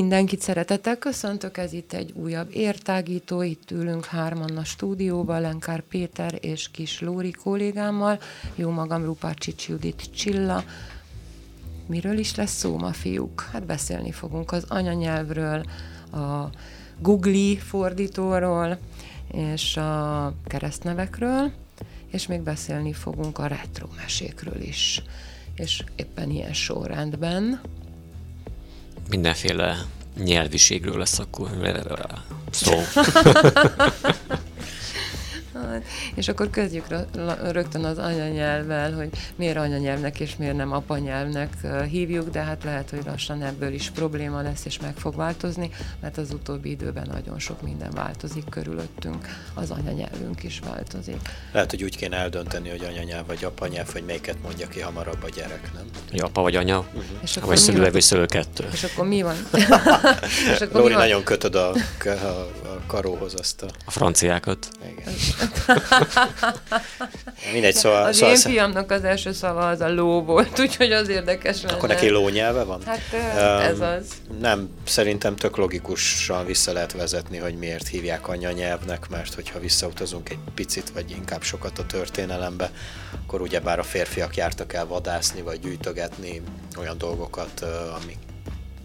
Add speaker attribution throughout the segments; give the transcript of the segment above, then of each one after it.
Speaker 1: Mindenkit szeretettel köszöntök, ez itt egy újabb értágító, itt ülünk hárman a stúdióban, Lenkár Péter és Kis Lóri kollégámmal, jó magam Rupácsics Judit Csilla. Miről is lesz szó ma, fiúk? Hát beszélni fogunk az anyanyelvről, a Google fordítóról és a keresztnevekről, és még beszélni fogunk a retro mesékről is. És éppen ilyen sorrendben
Speaker 2: mindenféle nyelviségről lesz akkor szó.
Speaker 1: És akkor kezdjük rögtön az anyanyelvvel, hogy miért anyanyelvnek és miért nem apanyelvnek hívjuk, de hát lehet, hogy lassan ebből is probléma lesz, és meg fog változni, mert az utóbbi időben nagyon sok minden változik körülöttünk, az anyanyelvünk is változik.
Speaker 3: Lehet, hogy úgy kéne eldönteni, hogy anyanyelv vagy apanyelv, hogy melyiket mondja ki hamarabb a gyerek, nem?
Speaker 2: Hogy apa vagy anya, uh-huh. és akkor vagy szülő, vagy szülő kettő.
Speaker 1: És akkor mi van?
Speaker 3: és akkor Lóri mi van? nagyon kötöd a, a, a karóhoz azt a...
Speaker 2: A franciákat. Igen.
Speaker 3: Mindegy, szóval...
Speaker 1: Az
Speaker 3: szóval
Speaker 1: én fiamnak az első szava az a ló volt, úgyhogy az érdekes lenne.
Speaker 3: Akkor neki ló nyelve van?
Speaker 1: Hát um, ez az.
Speaker 3: Nem, szerintem tök logikusan vissza lehet vezetni, hogy miért hívják anyanyelvnek, mert hogyha visszautazunk egy picit, vagy inkább sokat a történelembe, akkor ugyebár a férfiak jártak el vadászni, vagy gyűjtögetni olyan dolgokat, amik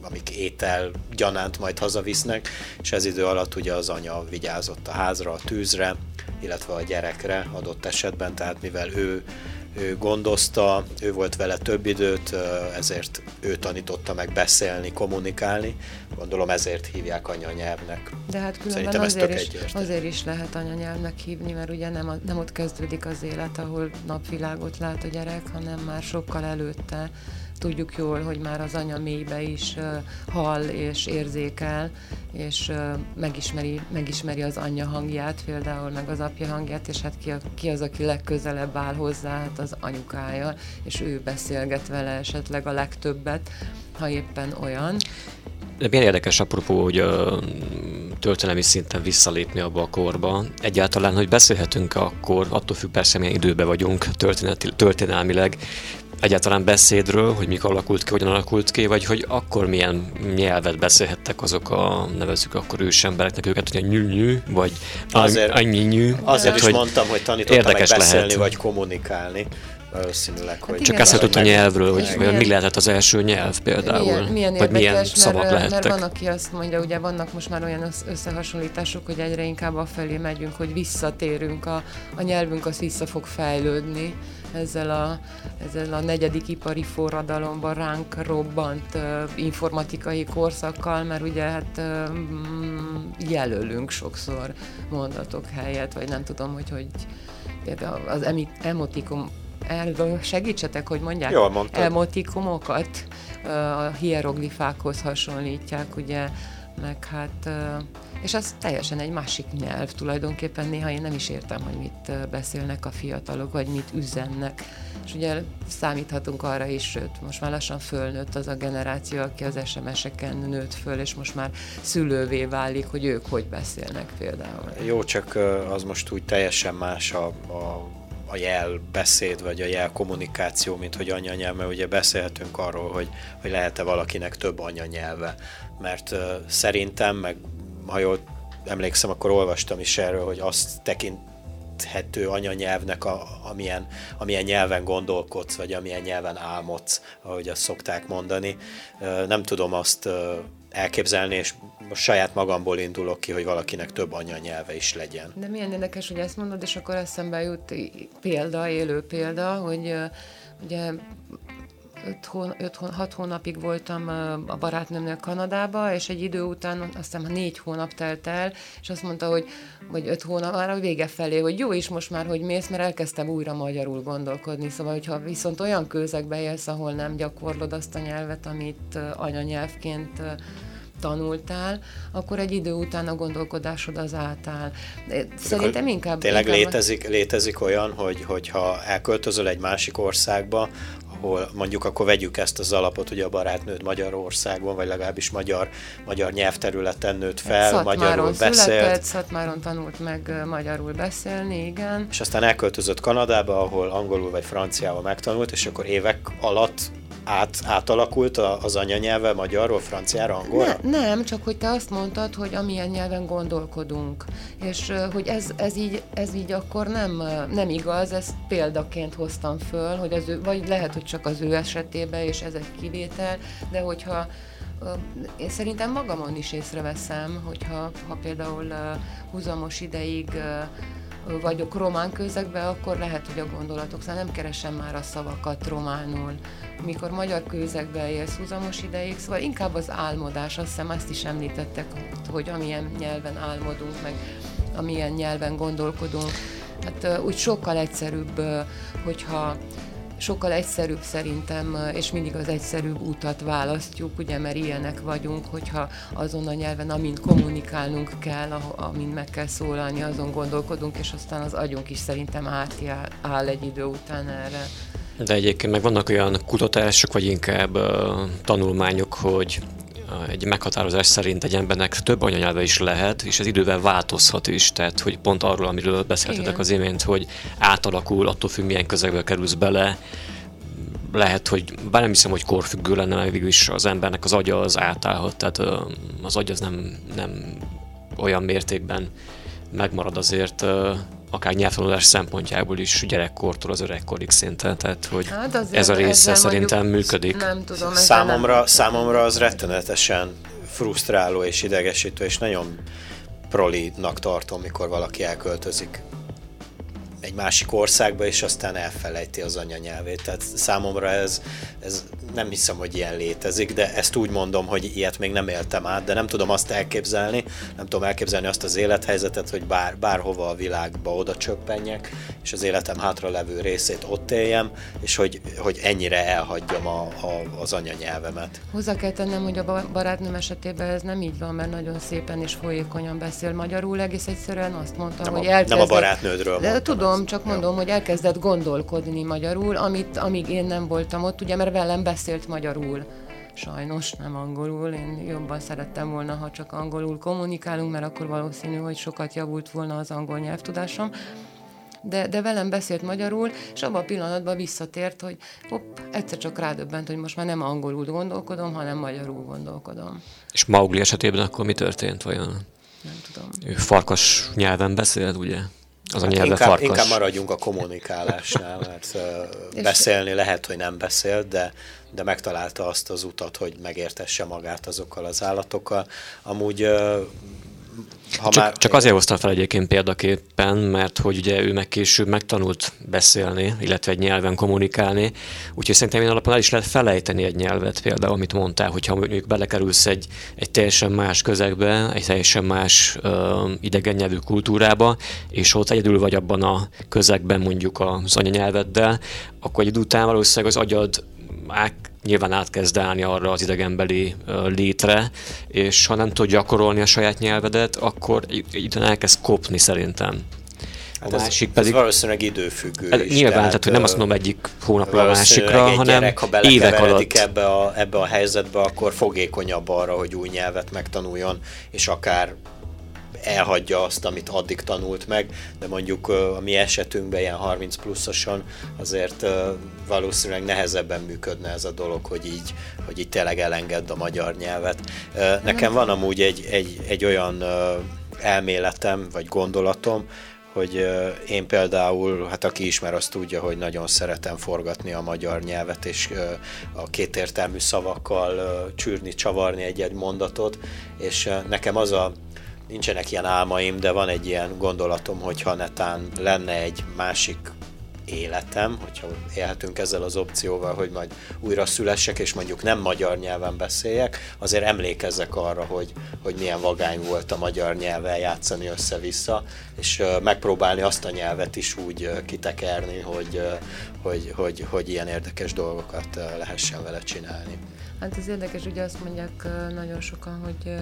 Speaker 3: amik étel gyanánt majd hazavisznek, és ez idő alatt ugye az anya vigyázott a házra, a tűzre, illetve a gyerekre adott esetben, tehát mivel ő, ő gondozta, ő volt vele több időt, ezért ő tanította meg beszélni, kommunikálni. Gondolom ezért hívják anyanyelvnek.
Speaker 1: De hát különben azért is, azért is lehet anyanyelvnek hívni, mert ugye nem, nem ott kezdődik az élet, ahol napvilágot lát a gyerek, hanem már sokkal előtte tudjuk jól, hogy már az anya mélybe is hall és érzékel, és megismeri, megismeri az anyja hangját például, meg az apja hangját, és hát ki, a, ki az, aki legközelebb áll hozzá, hát az anyukája, és ő beszélget vele esetleg a legtöbbet, ha éppen olyan.
Speaker 2: De milyen érdekes apropó, hogy a történelmi szinten visszalépni abba a korba. Egyáltalán, hogy beszélhetünk akkor, attól függ persze, milyen időben vagyunk történelmileg, egyáltalán beszédről, hogy mikor alakult ki, hogyan alakult ki, vagy hogy akkor milyen nyelvet beszélhettek azok a, nevezzük akkor ősembereknek őket, hogy a nyű vagy
Speaker 3: azért,
Speaker 2: annyi
Speaker 3: Azért is hogy mondtam, hogy tanítottam meg beszélni, lehet. vagy kommunikálni valószínűleg. Hát hogy
Speaker 2: Csak ezt tudott a nyelvről, hogy milyen, mi lehetett az első nyelv például, milyen, milyen vagy milyen mert, szavak lehettek.
Speaker 1: Mert van, aki azt mondja, ugye vannak most már olyan összehasonlítások, hogy egyre inkább a felé megyünk, hogy visszatérünk, a, a nyelvünk az vissza fog fejlődni ezzel a, ezzel a negyedik ipari forradalomban ránk robbant uh, informatikai korszakkal, mert ugye hát uh, jelölünk sokszor mondatok helyett, vagy nem tudom, hogy hogy az emotikum segítsetek, hogy mondják
Speaker 3: Jól
Speaker 1: emotikumokat a hieroglifákhoz hasonlítják, ugye, meg hát és az teljesen egy másik nyelv tulajdonképpen, néha én nem is értem, hogy mit beszélnek a fiatalok, vagy mit üzennek. És ugye számíthatunk arra is, sőt, most már lassan fölnőtt az a generáció, aki az SMS-eken nőtt föl, és most már szülővé válik, hogy ők hogy beszélnek például.
Speaker 3: Jó, csak az most úgy teljesen más a, a a jelbeszéd, vagy a jel kommunikáció, mint hogy anyanyelv, mert ugye beszélhetünk arról, hogy, hogy lehet-e valakinek több anyanyelve, mert uh, szerintem, meg ha jól emlékszem, akkor olvastam is erről, hogy azt tekinthető anyanyelvnek, a, amilyen, amilyen nyelven gondolkodsz, vagy amilyen nyelven álmodsz, ahogy azt szokták mondani. Nem tudom azt elképzelni, és most saját magamból indulok ki, hogy valakinek több anyanyelve is legyen.
Speaker 1: De milyen érdekes, hogy ezt mondod, és akkor eszembe jut példa, élő példa, hogy ugye 5-6 hónapig voltam a barátnőmnél Kanadába, és egy idő után, azt hiszem négy hónap telt el, és azt mondta, hogy vagy öt hónap már a vége felé, hogy jó is most már, hogy mész, mert elkezdtem újra magyarul gondolkodni. Szóval, hogyha viszont olyan közegbe élsz, ahol nem gyakorlod azt a nyelvet, amit anyanyelvként tanultál, akkor egy idő után a gondolkodásod az átáll. Szerintem inkább...
Speaker 3: Tényleg
Speaker 1: inkább
Speaker 3: létezik, létezik olyan, hogy, hogyha elköltözöl egy másik országba, ahol mondjuk akkor vegyük ezt az alapot, hogy a barátnőd Magyarországon, vagy legalábbis magyar, magyar nyelvterületen nőtt fel, Szatmáron magyarul beszélt. Született,
Speaker 1: Szatmáron tanult meg magyarul beszélni, igen.
Speaker 3: És aztán elköltözött Kanadába, ahol angolul vagy franciával megtanult, és akkor évek alatt át, átalakult az anyanyelve magyarról, franciára, angolra?
Speaker 1: Ne, nem, csak hogy te azt mondtad, hogy amilyen nyelven gondolkodunk, és hogy ez, ez, így, ez így akkor nem, nem igaz, ezt példaként hoztam föl, hogy az ő, vagy lehet, hogy csak az ő esetében, és ez egy kivétel, de hogyha én szerintem magamon is észreveszem, hogyha ha például húzamos ideig vagyok román közegben, akkor lehet, hogy a gondolatok, szóval nem keresem már a szavakat románul. Mikor magyar közegben élsz húzamos ideig, szóval inkább az álmodás, azt hiszem azt is említettek, hogy amilyen nyelven álmodunk, meg amilyen nyelven gondolkodunk. Hát úgy sokkal egyszerűbb, hogyha sokkal egyszerűbb szerintem, és mindig az egyszerűbb utat választjuk, ugye, mert ilyenek vagyunk, hogyha azon a nyelven, amin kommunikálnunk kell, amin meg kell szólalni, azon gondolkodunk, és aztán az agyunk is szerintem átáll egy idő után erre.
Speaker 2: De egyébként meg vannak olyan kutatások, vagy inkább uh, tanulmányok, hogy egy meghatározás szerint egy embernek több anyanyelve is lehet, és ez idővel változhat is, tehát hogy pont arról, amiről beszéltetek az imént, hogy átalakul, attól függ, milyen közegbe kerülsz bele, lehet, hogy bár nem hiszem, hogy korfüggő lenne, mert végül is az embernek az agya az átállhat, tehát az agy az nem, nem olyan mértékben megmarad azért akár nyelvtanulás szempontjából is gyerekkortól az öregkorig szinten, tehát hogy hát ez a része szerintem működik.
Speaker 1: Nem tudom.
Speaker 3: Számomra, nem... számomra az rettenetesen frusztráló és idegesítő, és nagyon prolinak tartom, mikor valaki elköltözik egy másik országba, és aztán elfelejti az anyanyelvét. Tehát számomra ez, ez nem hiszem, hogy ilyen létezik, de ezt úgy mondom, hogy ilyet még nem éltem át, de nem tudom azt elképzelni, nem tudom elképzelni azt az élethelyzetet, hogy bár, bárhova a világba oda csöppenjek, és az életem hátra levő részét ott éljem, és hogy, hogy ennyire elhagyjam a, a, az anyanyelvemet.
Speaker 1: Hozzá kell tennem, hogy a barátnőm esetében ez nem így van, mert nagyon szépen és folyékonyan beszél magyarul, egész egyszerűen azt mondta,
Speaker 3: nem
Speaker 1: hogy
Speaker 3: elkezdett... Nem a barátnődről
Speaker 1: De tudom, azt. csak mondom, hogy elkezdett gondolkodni magyarul, amit, amíg én nem voltam ott, ugye, mert velem beszélt magyarul sajnos nem angolul. Én jobban szerettem volna, ha csak angolul kommunikálunk, mert akkor valószínű, hogy sokat javult volna az angol nyelvtudásom de, de velem beszélt magyarul, és abban a pillanatban visszatért, hogy hopp, egyszer csak rádöbbent, hogy most már nem angolul gondolkodom, hanem magyarul gondolkodom.
Speaker 2: És Maugli esetében akkor mi történt vajon?
Speaker 1: Nem tudom.
Speaker 2: Ő farkas nyelven beszélt, ugye?
Speaker 3: Az a hát inkább, farkas. inkább maradjunk a kommunikálásnál, mert beszélni lehet, hogy nem beszél, de, de megtalálta azt az utat, hogy megértesse magát azokkal az állatokkal. Amúgy
Speaker 2: ha csak, már... csak azért hoztam fel egyébként példaképpen, mert hogy ugye ő meg később megtanult beszélni, illetve egy nyelven kommunikálni, úgyhogy szerintem én alapon el is lehet felejteni egy nyelvet, például amit mondtál, hogyha mondjuk belekerülsz egy, egy teljesen más közegbe, egy teljesen más uh, idegen nyelvű kultúrába, és ott egyedül vagy abban a közegben mondjuk az anyanyelveddel, akkor egy idő után valószínűleg az agyad nyilván átkezd állni arra az idegenbeli létre, és ha nem tud gyakorolni a saját nyelvedet, akkor itt elkezd kopni szerintem.
Speaker 3: Hát a másik ez, pedig... Ez valószínűleg időfüggő
Speaker 2: ez, is. Nyilván, tehát, tehát, hogy nem azt mondom egyik hónapra a másikra, egy hanem gyerek, ha évek alatt.
Speaker 3: Ebbe a, ebbe a helyzetbe, akkor fogékonyabb arra, hogy új nyelvet megtanuljon, és akár elhagyja azt, amit addig tanult meg, de mondjuk a mi esetünkben ilyen 30 pluszosan azért valószínűleg nehezebben működne ez a dolog, hogy így, hogy így tényleg elengedd a magyar nyelvet. Nekem van amúgy egy, egy, egy olyan elméletem, vagy gondolatom, hogy én például, hát aki ismer, azt tudja, hogy nagyon szeretem forgatni a magyar nyelvet, és a kétértelmű szavakkal csűrni, csavarni egy-egy mondatot, és nekem az a nincsenek ilyen álmaim, de van egy ilyen gondolatom, hogyha netán lenne egy másik életem, hogyha élhetünk ezzel az opcióval, hogy majd újra szülessek, és mondjuk nem magyar nyelven beszéljek, azért emlékezzek arra, hogy, hogy milyen vagány volt a magyar nyelven játszani össze-vissza, és megpróbálni azt a nyelvet is úgy kitekerni, hogy, hogy, hogy, hogy ilyen érdekes dolgokat lehessen vele csinálni.
Speaker 1: Hát ez érdekes, ugye azt mondják nagyon sokan, hogy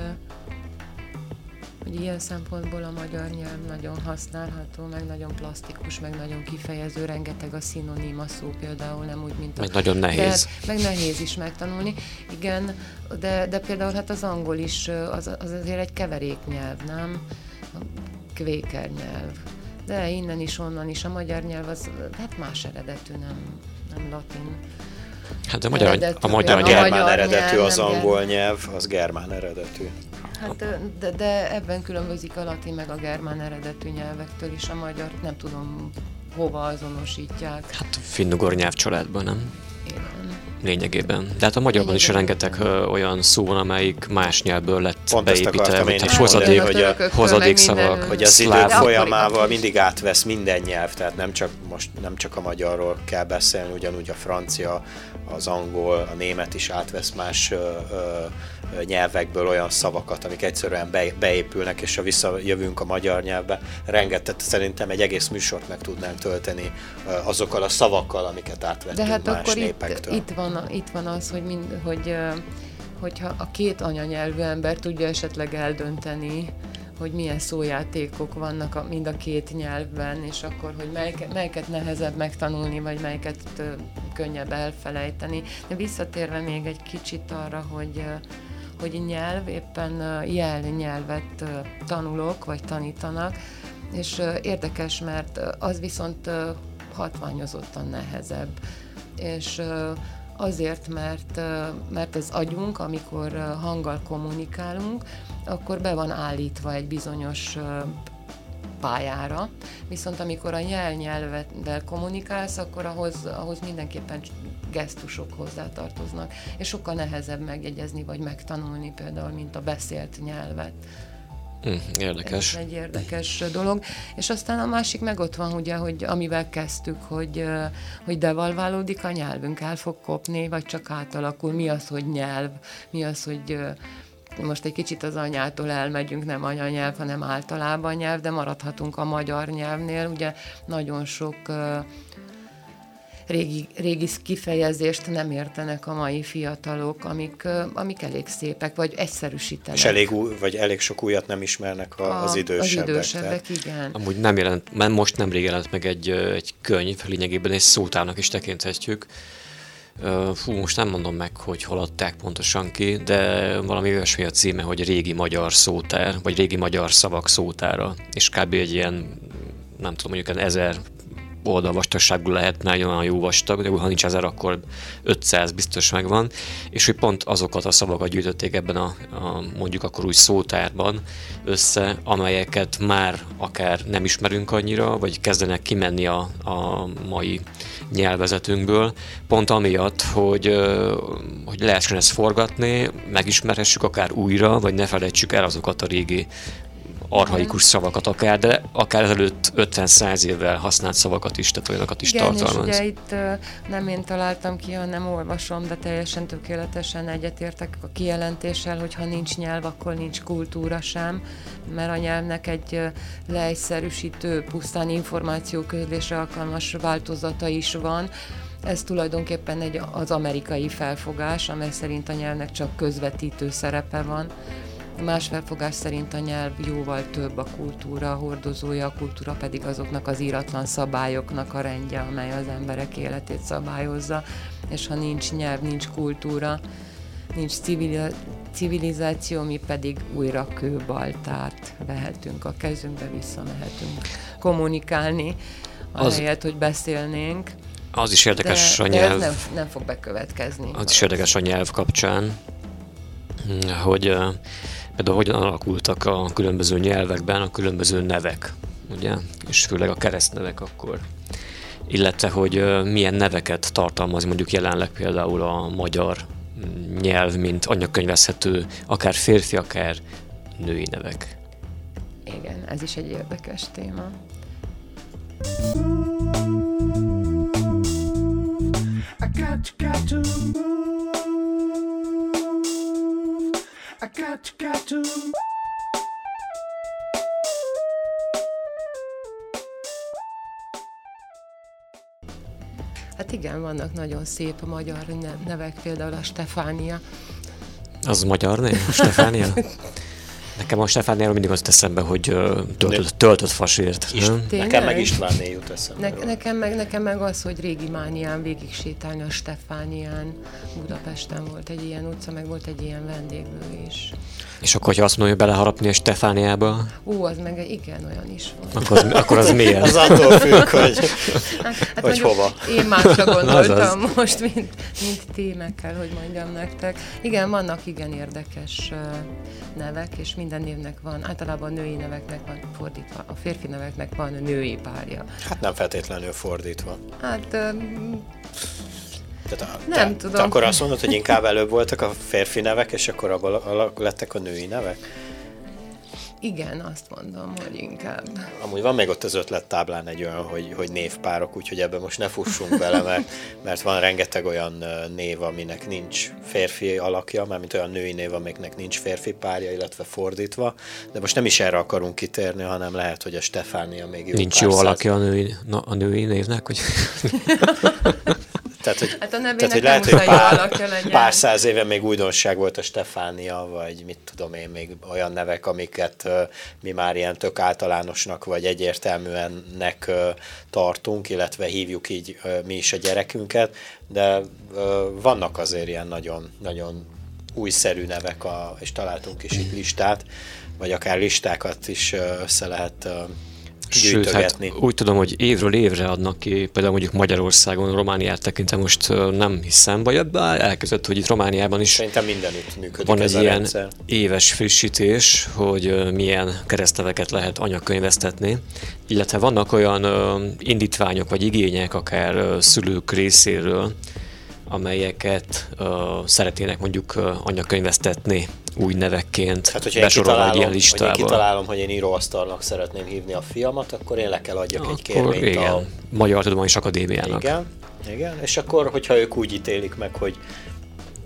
Speaker 1: hogy ilyen szempontból a magyar nyelv nagyon használható, meg nagyon plastikus, meg nagyon kifejező, rengeteg a szinoníma szó például, nem úgy, mint a...
Speaker 2: Meg nagyon nehéz.
Speaker 1: De, meg nehéz is megtanulni, igen, de, de például hát az angol is, az, az azért egy keveréknyelv, nem? A kvéker nyelv. De innen is, onnan is, a magyar nyelv az hát más eredetű, nem, nem latin.
Speaker 2: Hát de a magyar,
Speaker 3: eredetű, a magyar, a germán magyar eredetű, nyelv, az angol nyelv, az germán eredetű.
Speaker 1: Hát, de, de ebben különbözik a latin meg a germán eredetű nyelvektől is. A magyar nem tudom hova azonosítják.
Speaker 2: Hát finnugor nyelvcsaládban, nem? Igen. Lényegében. De hát a magyarban is rengeteg olyan szó van, amelyik más nyelvből lett Pont beépítve, vagy hát hozadék, hogy a hozadék szavak,
Speaker 3: hogy az idő folyamával mindig átvesz minden nyelv, tehát nem csak most nem csak a magyarról kell beszélni, ugyanúgy a francia, az angol, a német is átvesz más ö, ö, nyelvekből olyan szavakat, amik egyszerűen be, beépülnek, és ha visszajövünk a magyar nyelvbe, rengeteg, szerintem egy egész műsort meg tudnánk tölteni ö, azokkal a szavakkal, amiket átvettünk De hát más akkor népektől.
Speaker 1: Itt, itt, van, itt van az, hogy, mind, hogy hogyha a két anyanyelvű ember tudja esetleg eldönteni, hogy milyen szójátékok vannak a, mind a két nyelvben, és akkor, hogy melyiket, melyiket nehezebb megtanulni, vagy melyiket ö, könnyebb elfelejteni. De visszatérve még egy kicsit arra, hogy hogy nyelv, éppen jelnyelvet tanulok, vagy tanítanak, és érdekes, mert az viszont hatványozottan nehezebb. És azért, mert, mert az agyunk, amikor hanggal kommunikálunk, akkor be van állítva egy bizonyos pályára, viszont amikor a jelnyelvettel kommunikálsz, akkor ahhoz, ahhoz mindenképpen gesztusok hozzátartoznak, és sokkal nehezebb megjegyezni vagy megtanulni például, mint a beszélt nyelvet.
Speaker 2: Hm, érdekes.
Speaker 1: Ez egy érdekes dolog. És aztán a másik meg ott van, ugye, hogy amivel kezdtük, hogy, hogy devalválódik a nyelvünk, el fog kopni, vagy csak átalakul. Mi az, hogy nyelv? Mi az, hogy most egy kicsit az anyától elmegyünk, nem anyanyelv, hanem általában nyelv, de maradhatunk a magyar nyelvnél. Ugye nagyon sok régi, régi kifejezést nem értenek a mai fiatalok, amik, amik elég szépek, vagy egyszerűsítenek.
Speaker 3: És elég, új, vagy elég sok újat nem ismernek a, az idősebbek.
Speaker 1: Az idősebbek, tehát. igen.
Speaker 2: Amúgy nem jelent, mert most nemrég jelent meg egy, egy könyv, lényegében egy szótárnak is tekinthetjük, Fú, most nem mondom meg, hogy hol adták pontosan ki, de valami olyasmi a címe, hogy régi magyar szótár, vagy régi magyar szavak szótára, és kb. egy ilyen, nem tudom, mondjuk ezer oldalvastagságú lehet, nagyon olyan jó vastag, de ha nincs ezer, akkor 500 biztos megvan, és hogy pont azokat a szavakat gyűjtötték ebben a, a mondjuk akkor úgy szótárban össze, amelyeket már akár nem ismerünk annyira, vagy kezdenek kimenni a, a mai nyelvezetünkből, pont amiatt, hogy, hogy lehessen ezt forgatni, megismerhessük akár újra, vagy ne felejtsük el azokat a régi arhaikus szavakat akár, de akár ezelőtt 50-100 évvel használt szavakat is, tehát olyanokat is
Speaker 1: Igen,
Speaker 2: tartalmaz.
Speaker 1: És ugye itt nem én találtam ki, hanem olvasom, de teljesen tökéletesen egyetértek a kijelentéssel, hogy ha nincs nyelv, akkor nincs kultúra sem, mert a nyelvnek egy leegyszerűsítő, pusztán információközlésre alkalmas változata is van, ez tulajdonképpen egy, az amerikai felfogás, amely szerint a nyelvnek csak közvetítő szerepe van. Más felfogás szerint a nyelv jóval több a kultúra, a hordozója, a kultúra pedig azoknak az íratlan szabályoknak a rendje, amely az emberek életét szabályozza, és ha nincs nyelv, nincs kultúra, nincs civil, civilizáció, mi pedig újra kőbaltát vehetünk a kezünkbe, visszamehetünk kommunikálni, ahelyett, az... hogy beszélnénk.
Speaker 2: Az is érdekes de, a nyelv.
Speaker 1: De ez nem, nem fog bekövetkezni.
Speaker 2: Az is érdekes a nyelv kapcsán, hogy ebben hogyan alakultak a különböző nyelvekben a különböző nevek, ugye? És főleg a keresztnevek akkor. Illetve, hogy milyen neveket tartalmaz mondjuk jelenleg például a magyar mm, nyelv, mint anyakönyvezhető, akár férfi, akár női nevek.
Speaker 1: Igen, ez is egy érdekes téma. I got,
Speaker 4: got to move. Got got to.
Speaker 1: Hát igen, vannak nagyon szép magyar nevek, például a Stefánia.
Speaker 2: Az magyar név? Stefánia? Nekem a Stefániáról mindig az eszembe, hogy töltött, töltött fasért.
Speaker 3: Ist, nekem meg Istvánné jut eszembe.
Speaker 1: Ne, nekem, meg, nekem meg az, hogy régi mánián végig sétálni a Stefánián. Budapesten volt egy ilyen utca, meg volt egy ilyen vendéglő is.
Speaker 2: És akkor, ha azt mondja, hogy beleharapni a Stefániába?
Speaker 1: Ó, az meg igen, olyan is volt.
Speaker 2: Akkor az, akkor az miért?
Speaker 3: az attól függ, hogy, hát, hát hogy hova.
Speaker 1: Én másra gondoltam az most, mint, mint témekkel, hogy mondjam nektek. Igen, vannak igen érdekes nevek, és minden névnek van, általában a női neveknek van fordítva, a férfi neveknek van a női párja.
Speaker 3: Hát nem feltétlenül fordítva.
Speaker 1: Hát... Um,
Speaker 3: tehát a, nem te, tudom. Te akkor azt mondod, hogy inkább előbb voltak a férfi nevek, és akkor abban lettek a női nevek?
Speaker 1: Igen, azt mondom, hogy inkább.
Speaker 3: Amúgy van még ott az ötlettáblán egy olyan, hogy, hogy névpárok, úgyhogy ebben most ne fussunk bele, mert, mert van rengeteg olyan név, aminek nincs férfi alakja, mármint olyan női név, amiknek nincs férfi párja, illetve fordítva, de most nem is erre akarunk kitérni, hanem lehet, hogy a Stefánia még jó
Speaker 2: Nincs jó alakja a női, na, a női névnek, hogy...
Speaker 1: Tehát, hogy, hát a tehát, hogy lehet, hogy pár,
Speaker 3: pár száz éve még újdonság volt a Stefánia, vagy mit tudom én, még olyan nevek, amiket uh, mi már ilyen tök általánosnak, vagy egyértelműennek uh, tartunk, illetve hívjuk így uh, mi is a gyerekünket, de vannak azért ilyen nagyon, nagyon újszerű nevek, a, és találtunk is itt listát, vagy akár listákat is össze lehet Sőt, hát
Speaker 2: úgy tudom, hogy évről évre adnak ki, például mondjuk Magyarországon, Romániát tekintve most nem hiszem, vagy elkezdett, hogy itt Romániában is
Speaker 3: Szerintem mindenütt működik
Speaker 2: van
Speaker 3: egy
Speaker 2: ilyen
Speaker 3: rendszer.
Speaker 2: éves frissítés, hogy milyen keresztneveket lehet anyakönyvesztetni, illetve vannak olyan indítványok vagy igények akár szülők részéről, amelyeket uh, szeretnének mondjuk uh, anyakönyvesztetni új nevekként,
Speaker 3: hát, hogyha besorolva egy ilyen listába. Hogy én kitalálom, hogy én íróasztalnak szeretném hívni a fiamat, akkor én le kell adjak akkor egy kérvényt
Speaker 2: igen, a... Magyar Tudományos Akadémiának.
Speaker 3: Igen, igen, és akkor, hogyha ők úgy ítélik meg, hogy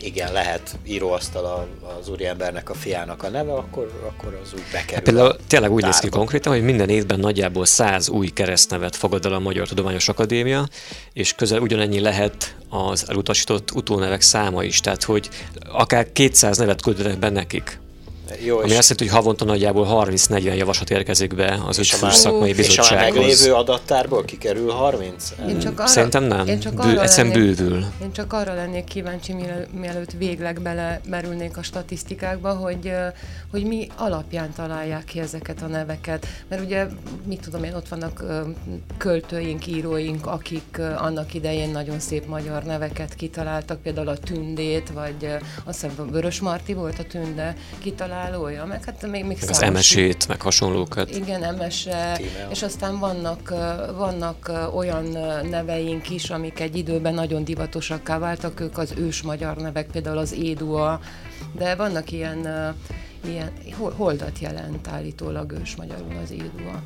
Speaker 3: igen, lehet íróasztal az úriembernek a fiának a neve, akkor, akkor az úgy bekerül. Hát
Speaker 2: például tényleg úgy néz ki konkrétan, hogy minden évben nagyjából 100 új keresztnevet fogad el a Magyar Tudományos Akadémia, és közel ugyanennyi lehet az elutasított utónevek száma is, tehát hogy akár 200 nevet küldenek be nekik. Jó, Ami azt jelenti, hogy havonta nagyjából 30-40 javaslat érkezik be az öt szakmai bizottsághoz. És a
Speaker 3: meglévő adattárból kikerül 30?
Speaker 2: Én csak arra, Szerintem nem. Én csak Bő, egyszerűen bővül.
Speaker 1: Én csak arra lennék kíváncsi, mielőtt végleg belemerülnék a statisztikákba, hogy, hogy mi alapján találják ki ezeket a neveket. Mert ugye, mit tudom én, ott vannak költőink, íróink, akik annak idején nagyon szép magyar neveket kitaláltak, például a Tündét, vagy azt hiszem Vörös Marti volt a Tünde kitalálta, kitalálója, meg hát még, még
Speaker 2: meg az emesét, meg hasonlókat.
Speaker 1: Igen, emese, és aztán vannak, vannak olyan neveink is, amik egy időben nagyon divatosakká váltak, ők az ős magyar nevek, például az Édua, de vannak ilyen, ilyen holdat jelent állítólag ős magyarul az Édua.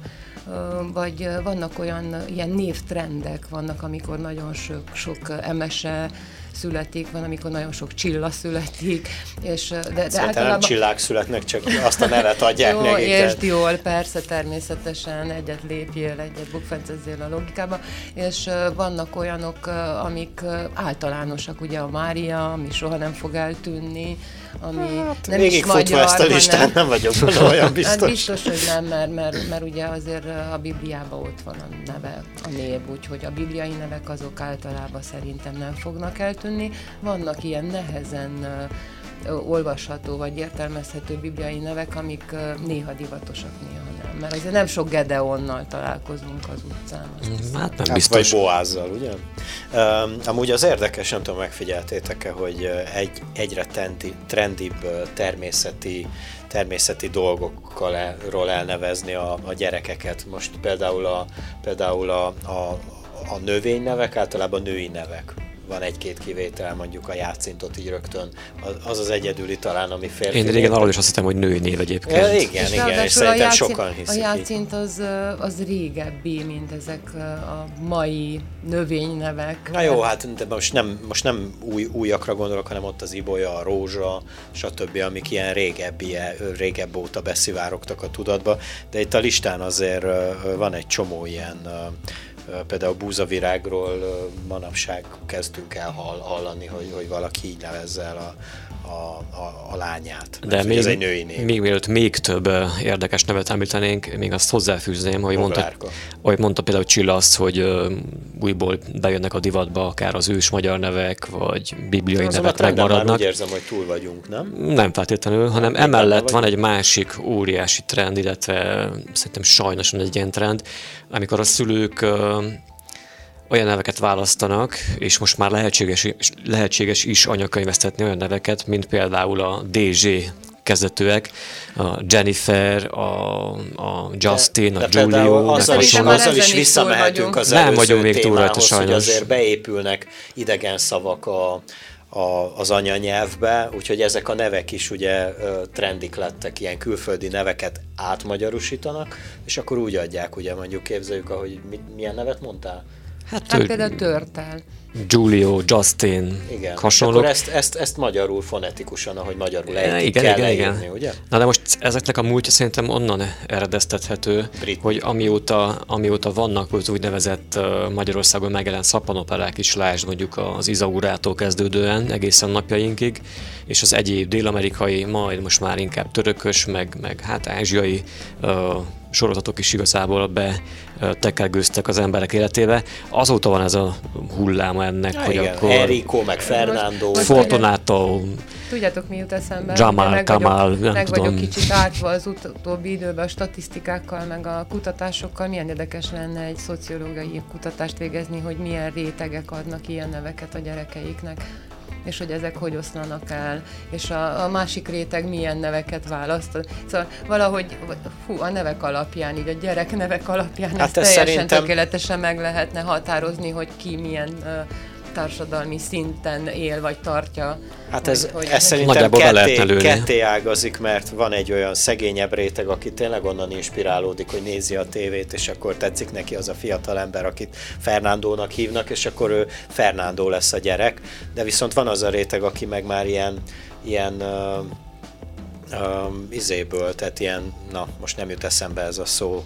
Speaker 1: Vagy vannak olyan ilyen névtrendek, vannak, amikor nagyon sok, sok emese születik, van, amikor nagyon sok csilla születik. És, de,
Speaker 3: de általában... nem csillák születnek, csak azt a nevet adják
Speaker 1: Jó, nekik. értsd jól, persze, természetesen egyet lépjél, egyet bukfencezzél a logikába, és vannak olyanok, amik általánosak, ugye a Mária, ami soha nem fog eltűnni, ami hát, nem is magyar,
Speaker 3: ezt a listán, hanem, nem vagyok benne olyan biztos.
Speaker 1: Hát biztos, hogy nem, mert, mert, mert ugye azért a Bibliában ott van a neve, a név, úgyhogy a bibliai nevek azok általában szerintem nem fognak eltűnni. Vannak ilyen nehezen olvasható vagy értelmezhető bibliai nevek, amik néha divatosak, néha nem. Mert azért nem sok Gedeonnal találkozunk az utcán.
Speaker 2: Mm, hát nem hát biztos.
Speaker 3: Vagy Boázzal, ugye? Um, amúgy az érdekes, nem tudom, megfigyeltétek-e, hogy egy, egyre tendi, trendibb természeti természeti dolgokról elnevezni a, a gyerekeket. Most például a, például a, a, a növénynevek általában női nevek van egy-két kivétel, mondjuk a játszintot így rögtön. Az az egyedüli talán, ami férfi.
Speaker 2: Én régen arról is azt hittem, hogy női név egyébként.
Speaker 3: Ja, igen, és igen, és szerintem a játszint, sokan hiszik.
Speaker 1: A játszint az, az régebbi, mint ezek a mai növénynevek.
Speaker 3: Na jó, hát de most nem, most nem új, újakra gondolok, hanem ott az ibolya, a rózsa, stb., amik ilyen régebbi, régebb óta beszivárogtak a tudatba, de itt a listán azért van egy csomó ilyen például búzavirágról manapság kezdünk el hallani, hogy, hogy valaki így nevezze el a, a, a, a lányát.
Speaker 2: De még, ez egy női név. még mielőtt még több érdekes nevet említenénk, még azt hozzáfűzném, hogy mondta, hogy mondta például Csilla azt, hogy újból bejönnek a divatba akár az ős magyar nevek, vagy bibliai az nevek megmaradnak. Már
Speaker 3: úgy érzem, hogy túl vagyunk, nem?
Speaker 2: Nem feltétlenül, hanem nem, emellett van egy másik óriási trend, illetve szerintem sajnos van egy ilyen trend, amikor a szülők olyan neveket választanak, és most már lehetséges, lehetséges is anyakönyvesztetni olyan neveket, mint például a DZ kezdetőek, a Jennifer, a, a Justin, de, a de Giulio.
Speaker 3: Azzal is, azzal is visszamehetünk az Nem vagyunk még túl rajta sajnos. hogy azért beépülnek idegen szavak a, a, az anyanyelvbe, úgyhogy ezek a nevek is ugye trendik lettek, ilyen külföldi neveket átmagyarusítanak, és akkor úgy adják, ugye mondjuk képzeljük, ahogy milyen nevet mondtál?
Speaker 1: Hát, hát például törtel.
Speaker 2: Giulio, Justin,
Speaker 3: igen. hasonló. Akkor ezt, ezt, ezt magyarul fonetikusan, ahogy magyarul ejtik,
Speaker 2: igen, kell igen, leírni, igen. ugye? Na de most ezeknek a múltja szerintem onnan eredeztethető, Brit. hogy amióta, amióta vannak az úgynevezett Magyarországon megjelent szappanoperák is, lásd mondjuk az Izaurától kezdődően egészen napjainkig, és az egyéb dél-amerikai, majd most már inkább törökös, meg, meg hát ázsiai uh, sorozatok is igazából betekergőztek az emberek életébe. Azóta van ez a hullám ennek, ja, hogy igen. akkor...
Speaker 3: Enrico, meg Fernando.
Speaker 2: Fortunato.
Speaker 1: Tudjátok, mi jut eszembe?
Speaker 2: Jamal, meg Kamal, vagyok,
Speaker 1: nem meg tudom. vagyok kicsit átva az utóbbi időben a statisztikákkal, meg a kutatásokkal. Milyen érdekes lenne egy szociológiai kutatást végezni, hogy milyen rétegek adnak ilyen neveket a gyerekeiknek és hogy ezek hogy oszlanak el, és a, a másik réteg milyen neveket választ. Szóval valahogy fú, a nevek alapján, így a gyerek nevek alapján hát ezt teljesen szerintem... tökéletesen meg lehetne határozni, hogy ki milyen uh, társadalmi szinten él vagy tartja.
Speaker 3: Hát ez, hogy, ez szerintem ketté, ketté ágazik, mert van egy olyan szegényebb réteg, aki tényleg onnan inspirálódik, hogy nézi a tévét, és akkor tetszik neki az a fiatal ember, akit Fernándónak hívnak, és akkor ő Fernándó lesz a gyerek. De viszont van az a réteg, aki meg már ilyen, ilyen uh, um, izéből, tehát ilyen, na, most nem jut eszembe ez a szó.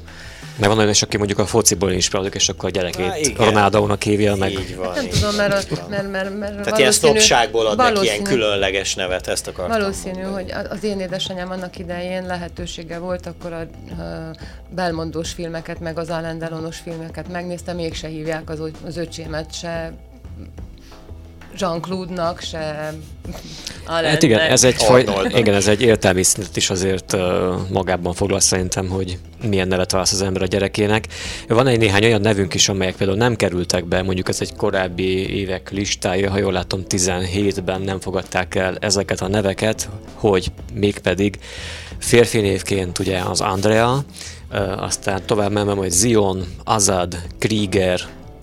Speaker 2: Meg van olyan is, aki mondjuk a fociból inspirálódik, és akkor a gyerekét Ronaldo-nak hívja meg.
Speaker 3: Így van,
Speaker 1: nem
Speaker 3: így
Speaker 1: tudom, mert, a, mert, mert, mert
Speaker 3: Tehát ilyen sznopságból ad neki ilyen különleges nevet, ezt akartam
Speaker 1: Valószínű, mondani. hogy az én édesanyám annak idején lehetősége volt, akkor a, a Belmondós filmeket, meg az Alain Delonos filmeket megnézte, mégse hívják az, az öcsémet se Jean-Claude-nak, se
Speaker 2: Alan Hát igen, ez egy, faj, igen, ez egy értelmi szintet is azért magában foglal szerintem, hogy milyen nevet válasz az ember a gyerekének. Van egy néhány olyan nevünk is, amelyek például nem kerültek be, mondjuk ez egy korábbi évek listája, ha jól látom 17-ben nem fogadták el ezeket a neveket, hogy mégpedig férfi névként ugye az Andrea, aztán tovább menve majd Zion, Azad, Krieger,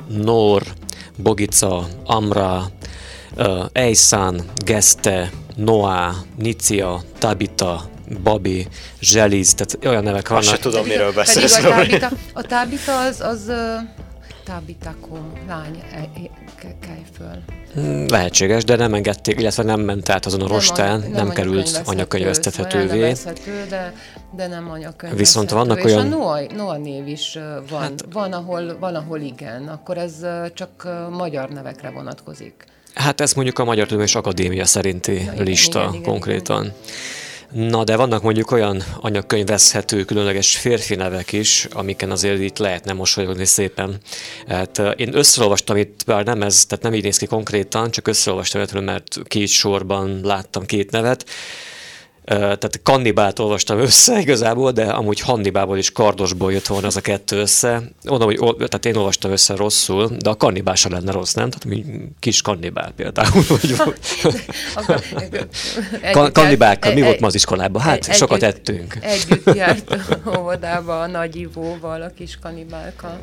Speaker 2: Nor, Bogica, Amra, Eisan, Geste, Noah, Nicia, Tabita, Babi, Zseliz, tehát olyan nevek vannak. Azt
Speaker 3: se tudom, miről beszélsz.
Speaker 1: Pedig a Tabita, a Tabita az, az uh, Tabitakom, lány, e, kelj föl.
Speaker 2: Hmm, lehetséges, de nem engedték, illetve nem ment át azon a nem rostán, nem, nem került anyakönyvesztethetővé.
Speaker 1: De, de nem anyakönyvesztető.
Speaker 2: Viszont vannak olyan...
Speaker 1: És a Noah, Noah név is van. Hát, van, ahol, van, ahol igen. Akkor ez csak magyar nevekre vonatkozik.
Speaker 2: Hát ez mondjuk a Magyar Tudományos Akadémia szerinti ja, igen, lista igen, igen, konkrétan. Igen. Na, de vannak mondjuk olyan anyagkönyvezhető különleges férfi nevek is, amiken azért itt lehetne mosolyogni szépen. Hát, én összeolvastam itt, bár nem ez, tehát nem így néz ki konkrétan, csak összeolvastam, mert két sorban láttam két nevet. Tehát kannibált olvastam össze igazából, de amúgy Hannibálból és Kardosból jött volna az a kettő össze. Mondom, hogy tehát én olvastam össze rosszul, de a kannibál sem lenne rossz, nem? Tehát mi kis kannibál például. Vagy Kan- kannibálka, mi volt ma az iskolában? Hát egy, sokat együtt, ettünk.
Speaker 1: Együtt járt óvodába a nagy ivóval, a kis kannibálka.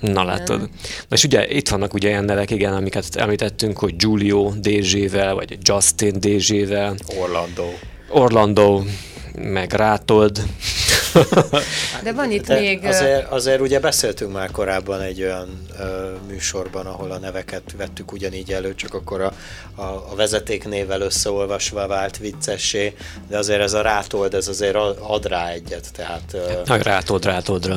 Speaker 2: Na látod. Na és ugye itt vannak ugye ilyen nevek, igen, amiket említettünk, hogy Giulio Dézsével, vagy Justin Dézsével.
Speaker 3: Orlando.
Speaker 2: Orlando, meg Rátold.
Speaker 1: De van itt De még...
Speaker 3: Azért, azért ugye beszéltünk már korábban egy olyan ö, műsorban, ahol a neveket vettük ugyanígy elő, csak akkor a, a, a vezetéknével összeolvasva vált viccessé, de azért ez a Rátold, ez azért ad rá egyet, tehát...
Speaker 2: Ö, rátold, rátoldra.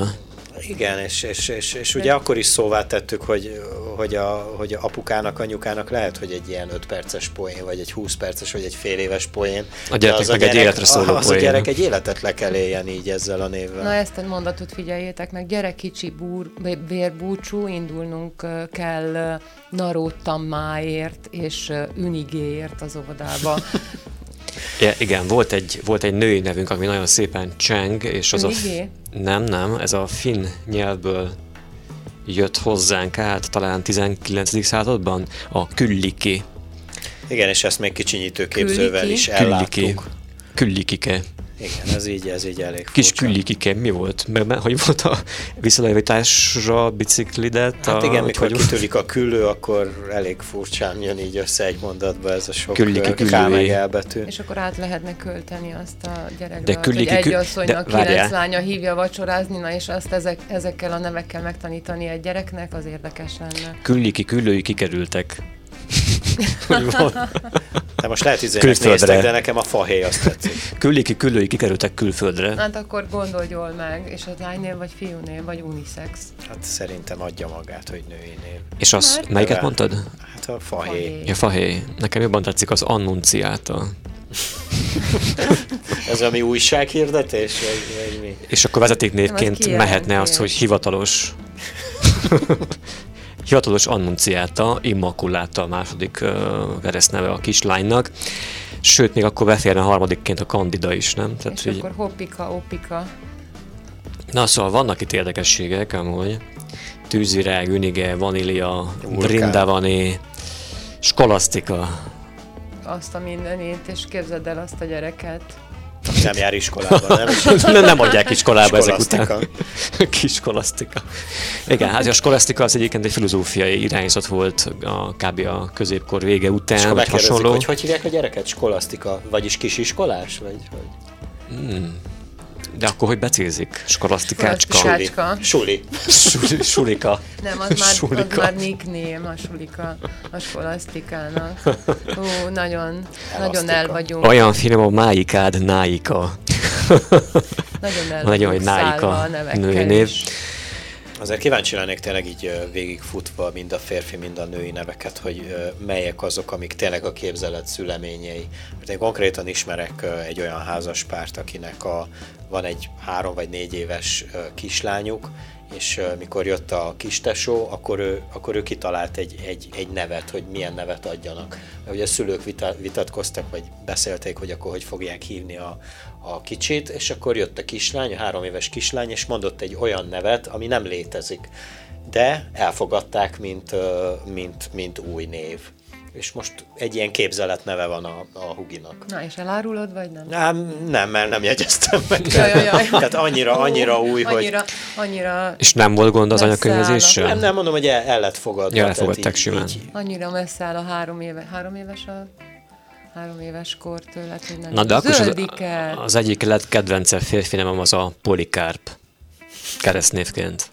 Speaker 3: Igen, és, és, és, és ugye akkor is szóvá tettük, hogy, hogy, a, hogy a apukának, anyukának lehet, hogy egy ilyen 5 perces poén, vagy egy 20 perces, vagy egy fél éves poén.
Speaker 2: A gyerek meg gyerek, egy életre szóló
Speaker 3: Az poén. a gyerek egy életet le kell éljen így ezzel a névvel.
Speaker 1: Na ezt a mondatot figyeljétek meg, gyerek kicsi búr, vérbúcsú, indulnunk kell Narótammáért és Ünigéért az óvodába.
Speaker 2: Ja, igen, volt egy, volt egy női nevünk, ami nagyon szépen cseng, és az
Speaker 1: Nigé?
Speaker 2: a... Nem, nem, ez a finn nyelvből jött hozzánk át, talán 19. században, a külliki.
Speaker 3: Igen, és ezt még kicsinyítő képzővel is elláttuk.
Speaker 2: Küllikike.
Speaker 3: Igen, ez így, ez így elég
Speaker 2: Kis küllikike, mi volt? Mert, mert hogy volt a visszalevításra biciklidet?
Speaker 3: Hát a, igen, mikor hogy kitörik a küllő, akkor elég furcsán jön így össze egy mondatba ez a sok
Speaker 2: külliki,
Speaker 3: K meg elbetű.
Speaker 1: És akkor át lehetne költeni azt a gyerekbe, de külliki, hogy egy asszonynak kilenc lánya hívja vacsorázni, na és azt ezek, ezekkel a nevekkel megtanítani egy gyereknek, az érdekes lenne.
Speaker 2: Külliki, küllői kikerültek.
Speaker 3: De most lehet izének néztek, de nekem a fahéj azt tetszik.
Speaker 2: Külliki, küllői kikerültek külföldre.
Speaker 1: Hát akkor gondolj jól meg, és az lánynév, vagy fiúnév, vagy unisex.
Speaker 3: Hát szerintem adja magát, hogy női név.
Speaker 2: És az, Mert melyiket mondtad?
Speaker 3: Hát a fahéj.
Speaker 2: Ja, fahéj. Nekem jobban tetszik az annunciáta.
Speaker 3: Ez ami újsághirdetés, vagy, vagy mi?
Speaker 2: És akkor vezetéknévként mehetne az, hogy hivatalos hivatalos annunciáta, Immaculata a második keresztneve a kislánynak. Sőt, még akkor beférne a harmadikként a Candida is, nem?
Speaker 1: Tehát, És hogy... akkor hoppika, opika.
Speaker 2: Na, szóval vannak itt érdekességek, amúgy. Tűzirág, Ünige, Vanília, Brindavani, Skolasztika.
Speaker 1: Azt a mindenét, és képzeld el azt a gyereket.
Speaker 3: Nem jár iskolába, nem?
Speaker 2: nem, nem adják iskolába ezek után. Kiskolasztika. Igen, hát a skolasztika az egyébként egy filozófiai irányzat volt a kb. a középkor vége után,
Speaker 3: vagy hasonló. hogy hogy hívják a gyereket? Skolasztika? Vagyis kisiskolás? Vagy, vagy?
Speaker 2: Hmm. De akkor hogy becézik? Skolasztikácska?
Speaker 1: Suli.
Speaker 3: Suli.
Speaker 2: Suli. Sulika.
Speaker 1: Nem, az már, Sulika. az már nickname a sulika, a skolasztikának. Ó, nagyon, nagyon el vagyunk.
Speaker 2: Olyan finom a máikád, náika.
Speaker 1: Nagyon el nagyon, hogy náika női név. Is.
Speaker 3: Azért kíváncsi lennék tényleg így végigfutva mind a férfi, mind a női neveket, hogy melyek azok, amik tényleg a képzelet szüleményei. Mert én konkrétan ismerek egy olyan házaspárt, akinek a, van egy három vagy négy éves kislányuk, és mikor jött a kistesó, akkor ő, akkor ő kitalált egy, egy, egy nevet, hogy milyen nevet adjanak. Mert ugye a szülők vita, vitatkoztak, vagy beszélték, hogy akkor hogy fogják hívni a, a kicsit, és akkor jött a kislány, a három éves kislány, és mondott egy olyan nevet, ami nem létezik. De elfogadták, mint, mint, mint új név és most egy ilyen képzelet neve van a, a Huginak.
Speaker 1: Na, és elárulod, vagy nem?
Speaker 3: Nem, nem mert nem jegyeztem meg.
Speaker 1: Jaj, jaj, jaj.
Speaker 3: Tehát annyira, annyira új,
Speaker 1: annyira,
Speaker 3: hogy...
Speaker 1: Annyira
Speaker 2: és nem volt gond az anyakönyvezéssel?
Speaker 3: Nem, nem, mondom, hogy el, el lett fogadva.
Speaker 2: Ja, elfogadták simán. Így.
Speaker 1: Annyira messze áll a három, éve, három éves a három éves kor tőled, hogy nem
Speaker 2: Na, de akkor az, az egyik kedvence férfi nem az a Polikárp keresztnévként.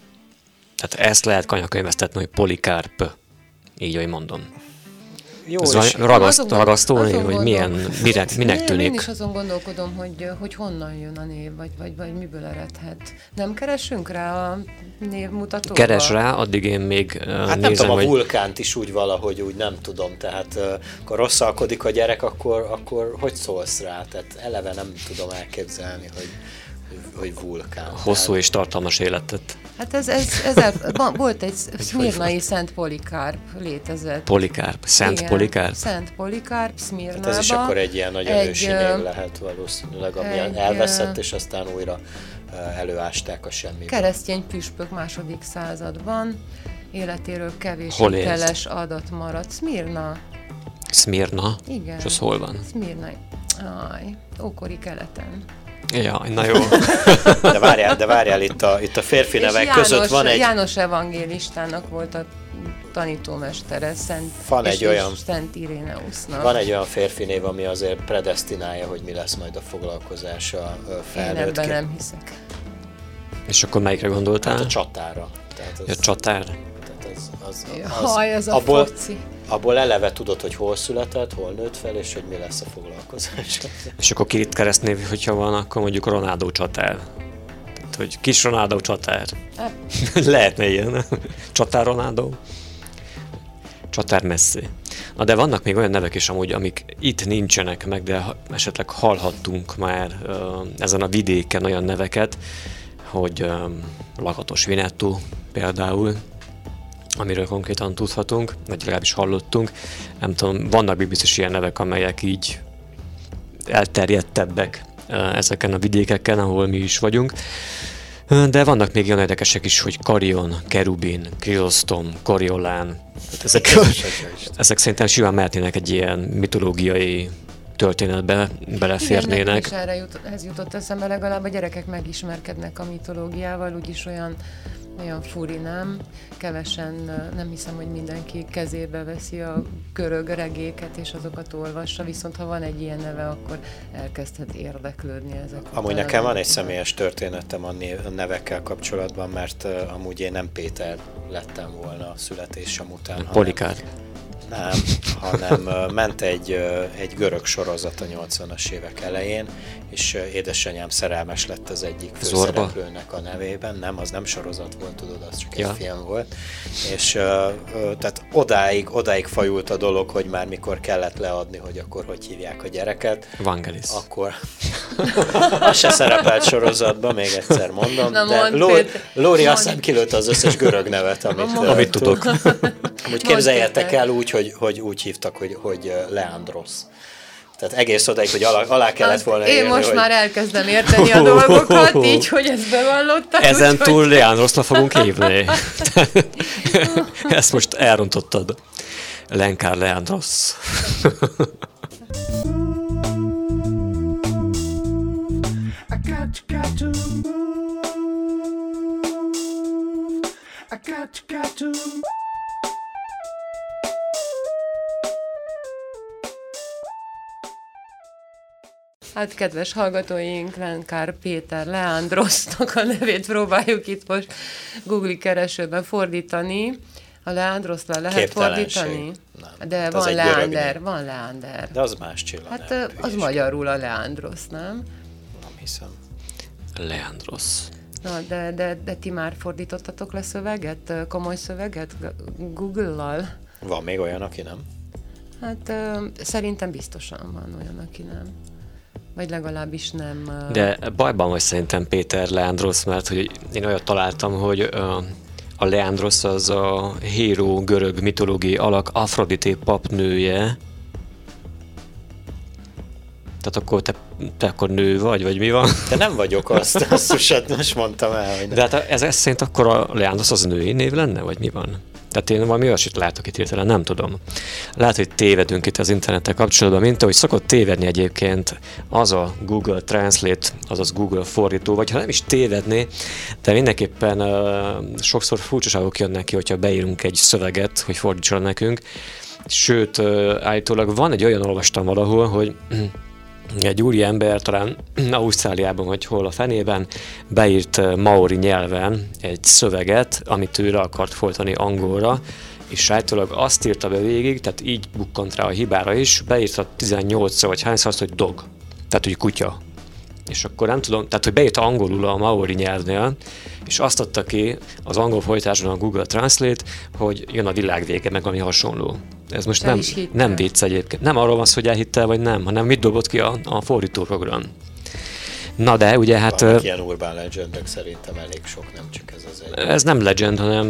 Speaker 2: Tehát ezt lehet kanyakönyvesztetni, hogy Polikárp. Így, hogy mondom. Jó, Ez és ragaszt, név, hogy milyen, mire, minek tűnik?
Speaker 1: Én is azon gondolkodom, hogy, hogy honnan jön a név, vagy, vagy, vagy miből eredhet. Nem keresünk rá a névmutatóba?
Speaker 2: Keres rá, addig én még uh,
Speaker 3: Hát nézem, nem tudom, hogy... a vulkánt is úgy valahogy úgy nem tudom, tehát uh, akkor rosszalkodik a gyerek, akkor, akkor hogy szólsz rá? Tehát eleve nem tudom elképzelni, hogy, hogy, vulkán.
Speaker 2: Hosszú és tartalmas életet.
Speaker 1: Hát ez, ez, ez el, volt egy szmirnai Szent Polikárp létezett.
Speaker 2: Polikárp, Szent
Speaker 1: Igen,
Speaker 2: Polikárp.
Speaker 1: Szent Polikárp, Szmirnába.
Speaker 3: Hát ez is akkor egy ilyen nagyon
Speaker 1: Egy,
Speaker 3: ősi név lehet valószínűleg, ami
Speaker 1: egy,
Speaker 3: elveszett, és aztán újra előásták a semmiből.
Speaker 1: Keresztény püspök második században, életéről kevés hiteles adat maradt. Szmirna,
Speaker 2: Szmirna.
Speaker 1: igen.
Speaker 2: És az hol van?
Speaker 1: Szmirna, aj, ókori keleten.
Speaker 2: Jaj, na jó.
Speaker 3: De várjál, de várjál, itt a, itt a férfi
Speaker 1: És
Speaker 3: nevek
Speaker 1: János,
Speaker 3: között van egy,
Speaker 1: János evangélistának volt a tanítómestere, Szent,
Speaker 3: Van
Speaker 1: és,
Speaker 3: egy olyan-
Speaker 1: és Szent Iréneusnak.
Speaker 3: van egy olyan férfi név, ami azért predestinálja, hogy mi lesz majd a foglalkozása ö,
Speaker 1: Én ebben
Speaker 3: felnőttként.
Speaker 1: nem hiszek.
Speaker 2: És akkor melyikre gondoltál?
Speaker 3: Hát a csatára. Tehát
Speaker 2: Ja,
Speaker 3: az,
Speaker 2: csatár.
Speaker 3: tehát az, az,
Speaker 1: Jaj, ez a
Speaker 3: abból,
Speaker 1: foci.
Speaker 3: Abból eleve tudod, hogy hol született, hol nőtt fel, és hogy mi lesz a foglalkozása.
Speaker 2: És akkor két keresztnév, hogyha van, akkor mondjuk Ronaldo csatár. Tehát, hogy kis Ronaldo csatár.
Speaker 1: Hát,
Speaker 2: Lehetne ilyen. Csatár Ronaldo. Csatár Messi. Na de vannak még olyan nevek is amúgy, amik itt nincsenek meg, de esetleg hallhattunk már ezen a vidéken olyan neveket, hogy um, Lakatos Vinetto például, amiről konkrétan tudhatunk, vagy legalábbis hallottunk. Nem tudom, vannak még biztos ilyen nevek, amelyek így elterjedtebbek ezeken a vidékeken, ahol mi is vagyunk. De vannak még olyan érdekesek is, hogy Karion, Kerubin, Kriostom, Koriolán. Tehát Ezek, ezek szerintem simán mehetnének egy ilyen mitológiai történetbe,
Speaker 1: igen,
Speaker 2: beleférnének.
Speaker 1: is erre jut, ez jutott eszembe, legalább a gyerekek megismerkednek a mitológiával, úgyis olyan, olyan furi, nem? Kevesen, nem hiszem, hogy mindenki kezébe veszi a görög regéket, és azokat olvassa, viszont ha van egy ilyen neve, akkor elkezdhet érdeklődni ezek.
Speaker 3: Amúgy
Speaker 1: után.
Speaker 3: nekem van egy személyes történetem a nevekkel kapcsolatban, mert amúgy én nem Péter lettem volna a születésem után. hanem-
Speaker 2: Polikár.
Speaker 3: Nem, hanem ment egy, egy görög sorozat a 80-as évek elején, és édesanyám szerelmes lett az egyik főszereplőnek a nevében. Nem, az nem sorozat volt, tudod, az csak
Speaker 2: Ja.
Speaker 3: egy film volt. És tehát odáig, odáig fajult a dolog, hogy már mikor kellett leadni, hogy akkor hogy hívják a gyereket,
Speaker 2: Vangelis.
Speaker 3: akkor az se szerepelt sorozatban, még egyszer mondom,
Speaker 1: Na,
Speaker 3: de. Lóri
Speaker 1: Mondd.
Speaker 3: azt hiszem kilőtte az összes görög nevet, amit,
Speaker 2: Amit
Speaker 3: tud.
Speaker 2: tudok.
Speaker 3: Amúgy képzeljetek el úgy, hogy, hogy úgy hívtak, hogy, hogy ö, Leandros. Tehát egész odáig, hogy alá, alá kellett volna
Speaker 1: Én
Speaker 3: írni,
Speaker 1: most
Speaker 3: hogy
Speaker 1: már elkezdem érteni a dolgokat, így, hogy ezt bevallottad.
Speaker 2: Ezen
Speaker 1: úgyhogy-
Speaker 2: túl Leandroszra fogunk hívni. Ezt most elrontottad. Lenkár Leandros.
Speaker 4: I got, got to move. I got, got to.
Speaker 1: Hát kedves hallgatóink, Lenkár Péter Leandrosznak a nevét próbáljuk itt most Google keresőben fordítani. A Leandrosz le lehet fordítani?
Speaker 3: Nem.
Speaker 1: De
Speaker 3: Hát
Speaker 1: van Leander, van Leander.
Speaker 3: De az más Csilla
Speaker 1: Hát
Speaker 3: nem,
Speaker 1: az magyarul a Leandrosz, nem?
Speaker 3: Nem hiszem.
Speaker 2: Leandros.
Speaker 1: Na, de, de, de ti már fordítottatok le szöveget, komoly szöveget Google-lal?
Speaker 3: Van még olyan, aki nem?
Speaker 1: Hát ö, szerintem biztosan van olyan, aki nem. Vagy legalábbis nem... ö,
Speaker 2: De bajban vagy szerintem Péter Leandros, mert hogy én olyat találtam, hogy ö, a Leandros az a híró görög mitológiai alak Afrodité papnője. Tehát akkor te, te akkor nő vagy, vagy mi van?
Speaker 3: De nem vagyok azt, azt most mondtam el, hogy nem.
Speaker 2: De hát ez, ez szerint akkor a Leandros az női név lenne, vagy mi van? Tehát én valami olyasmit látok itt hirtelen, nem tudom. Lehet, hogy tévedünk itt az internettel kapcsolatban, mint ahogy szokott tévedni egyébként az a Google Translate, azaz Google fordító, vagy ha nem is tévedné, de mindenképpen uh, sokszor furcsaságok jönnek ki, hogyha beírunk egy szöveget, hogy fordítson nekünk. Sőt, uh, állítólag van egy olyan, olvastam valahol, hogy egy úri ember talán Ausztráliában vagy hol a fenében beírt eh, maori nyelven egy szöveget, amit ő le akart folytani angolra, és állítólag azt írta be végig, tehát így bukkant rá a hibára is, beírta 18 vagy hányszor azt, hogy dog, tehát hogy kutya. És akkor nem tudom, tehát hogy beírta angolul a maori nyelvnél, és azt adta ki az angol folytásban a Google Translate, hogy jön a világ vége, meg ami hasonló. Ez most nem, nem vicc egyébként. Nem arról van szó, hogy elhitte vagy nem, hanem mit dobott ki a, a fordítóprogram. Na de, ugye hát...
Speaker 3: Vannak ilyen urban legendek szerintem elég sok, nem csak ez az egy.
Speaker 2: Ez nem legend, hanem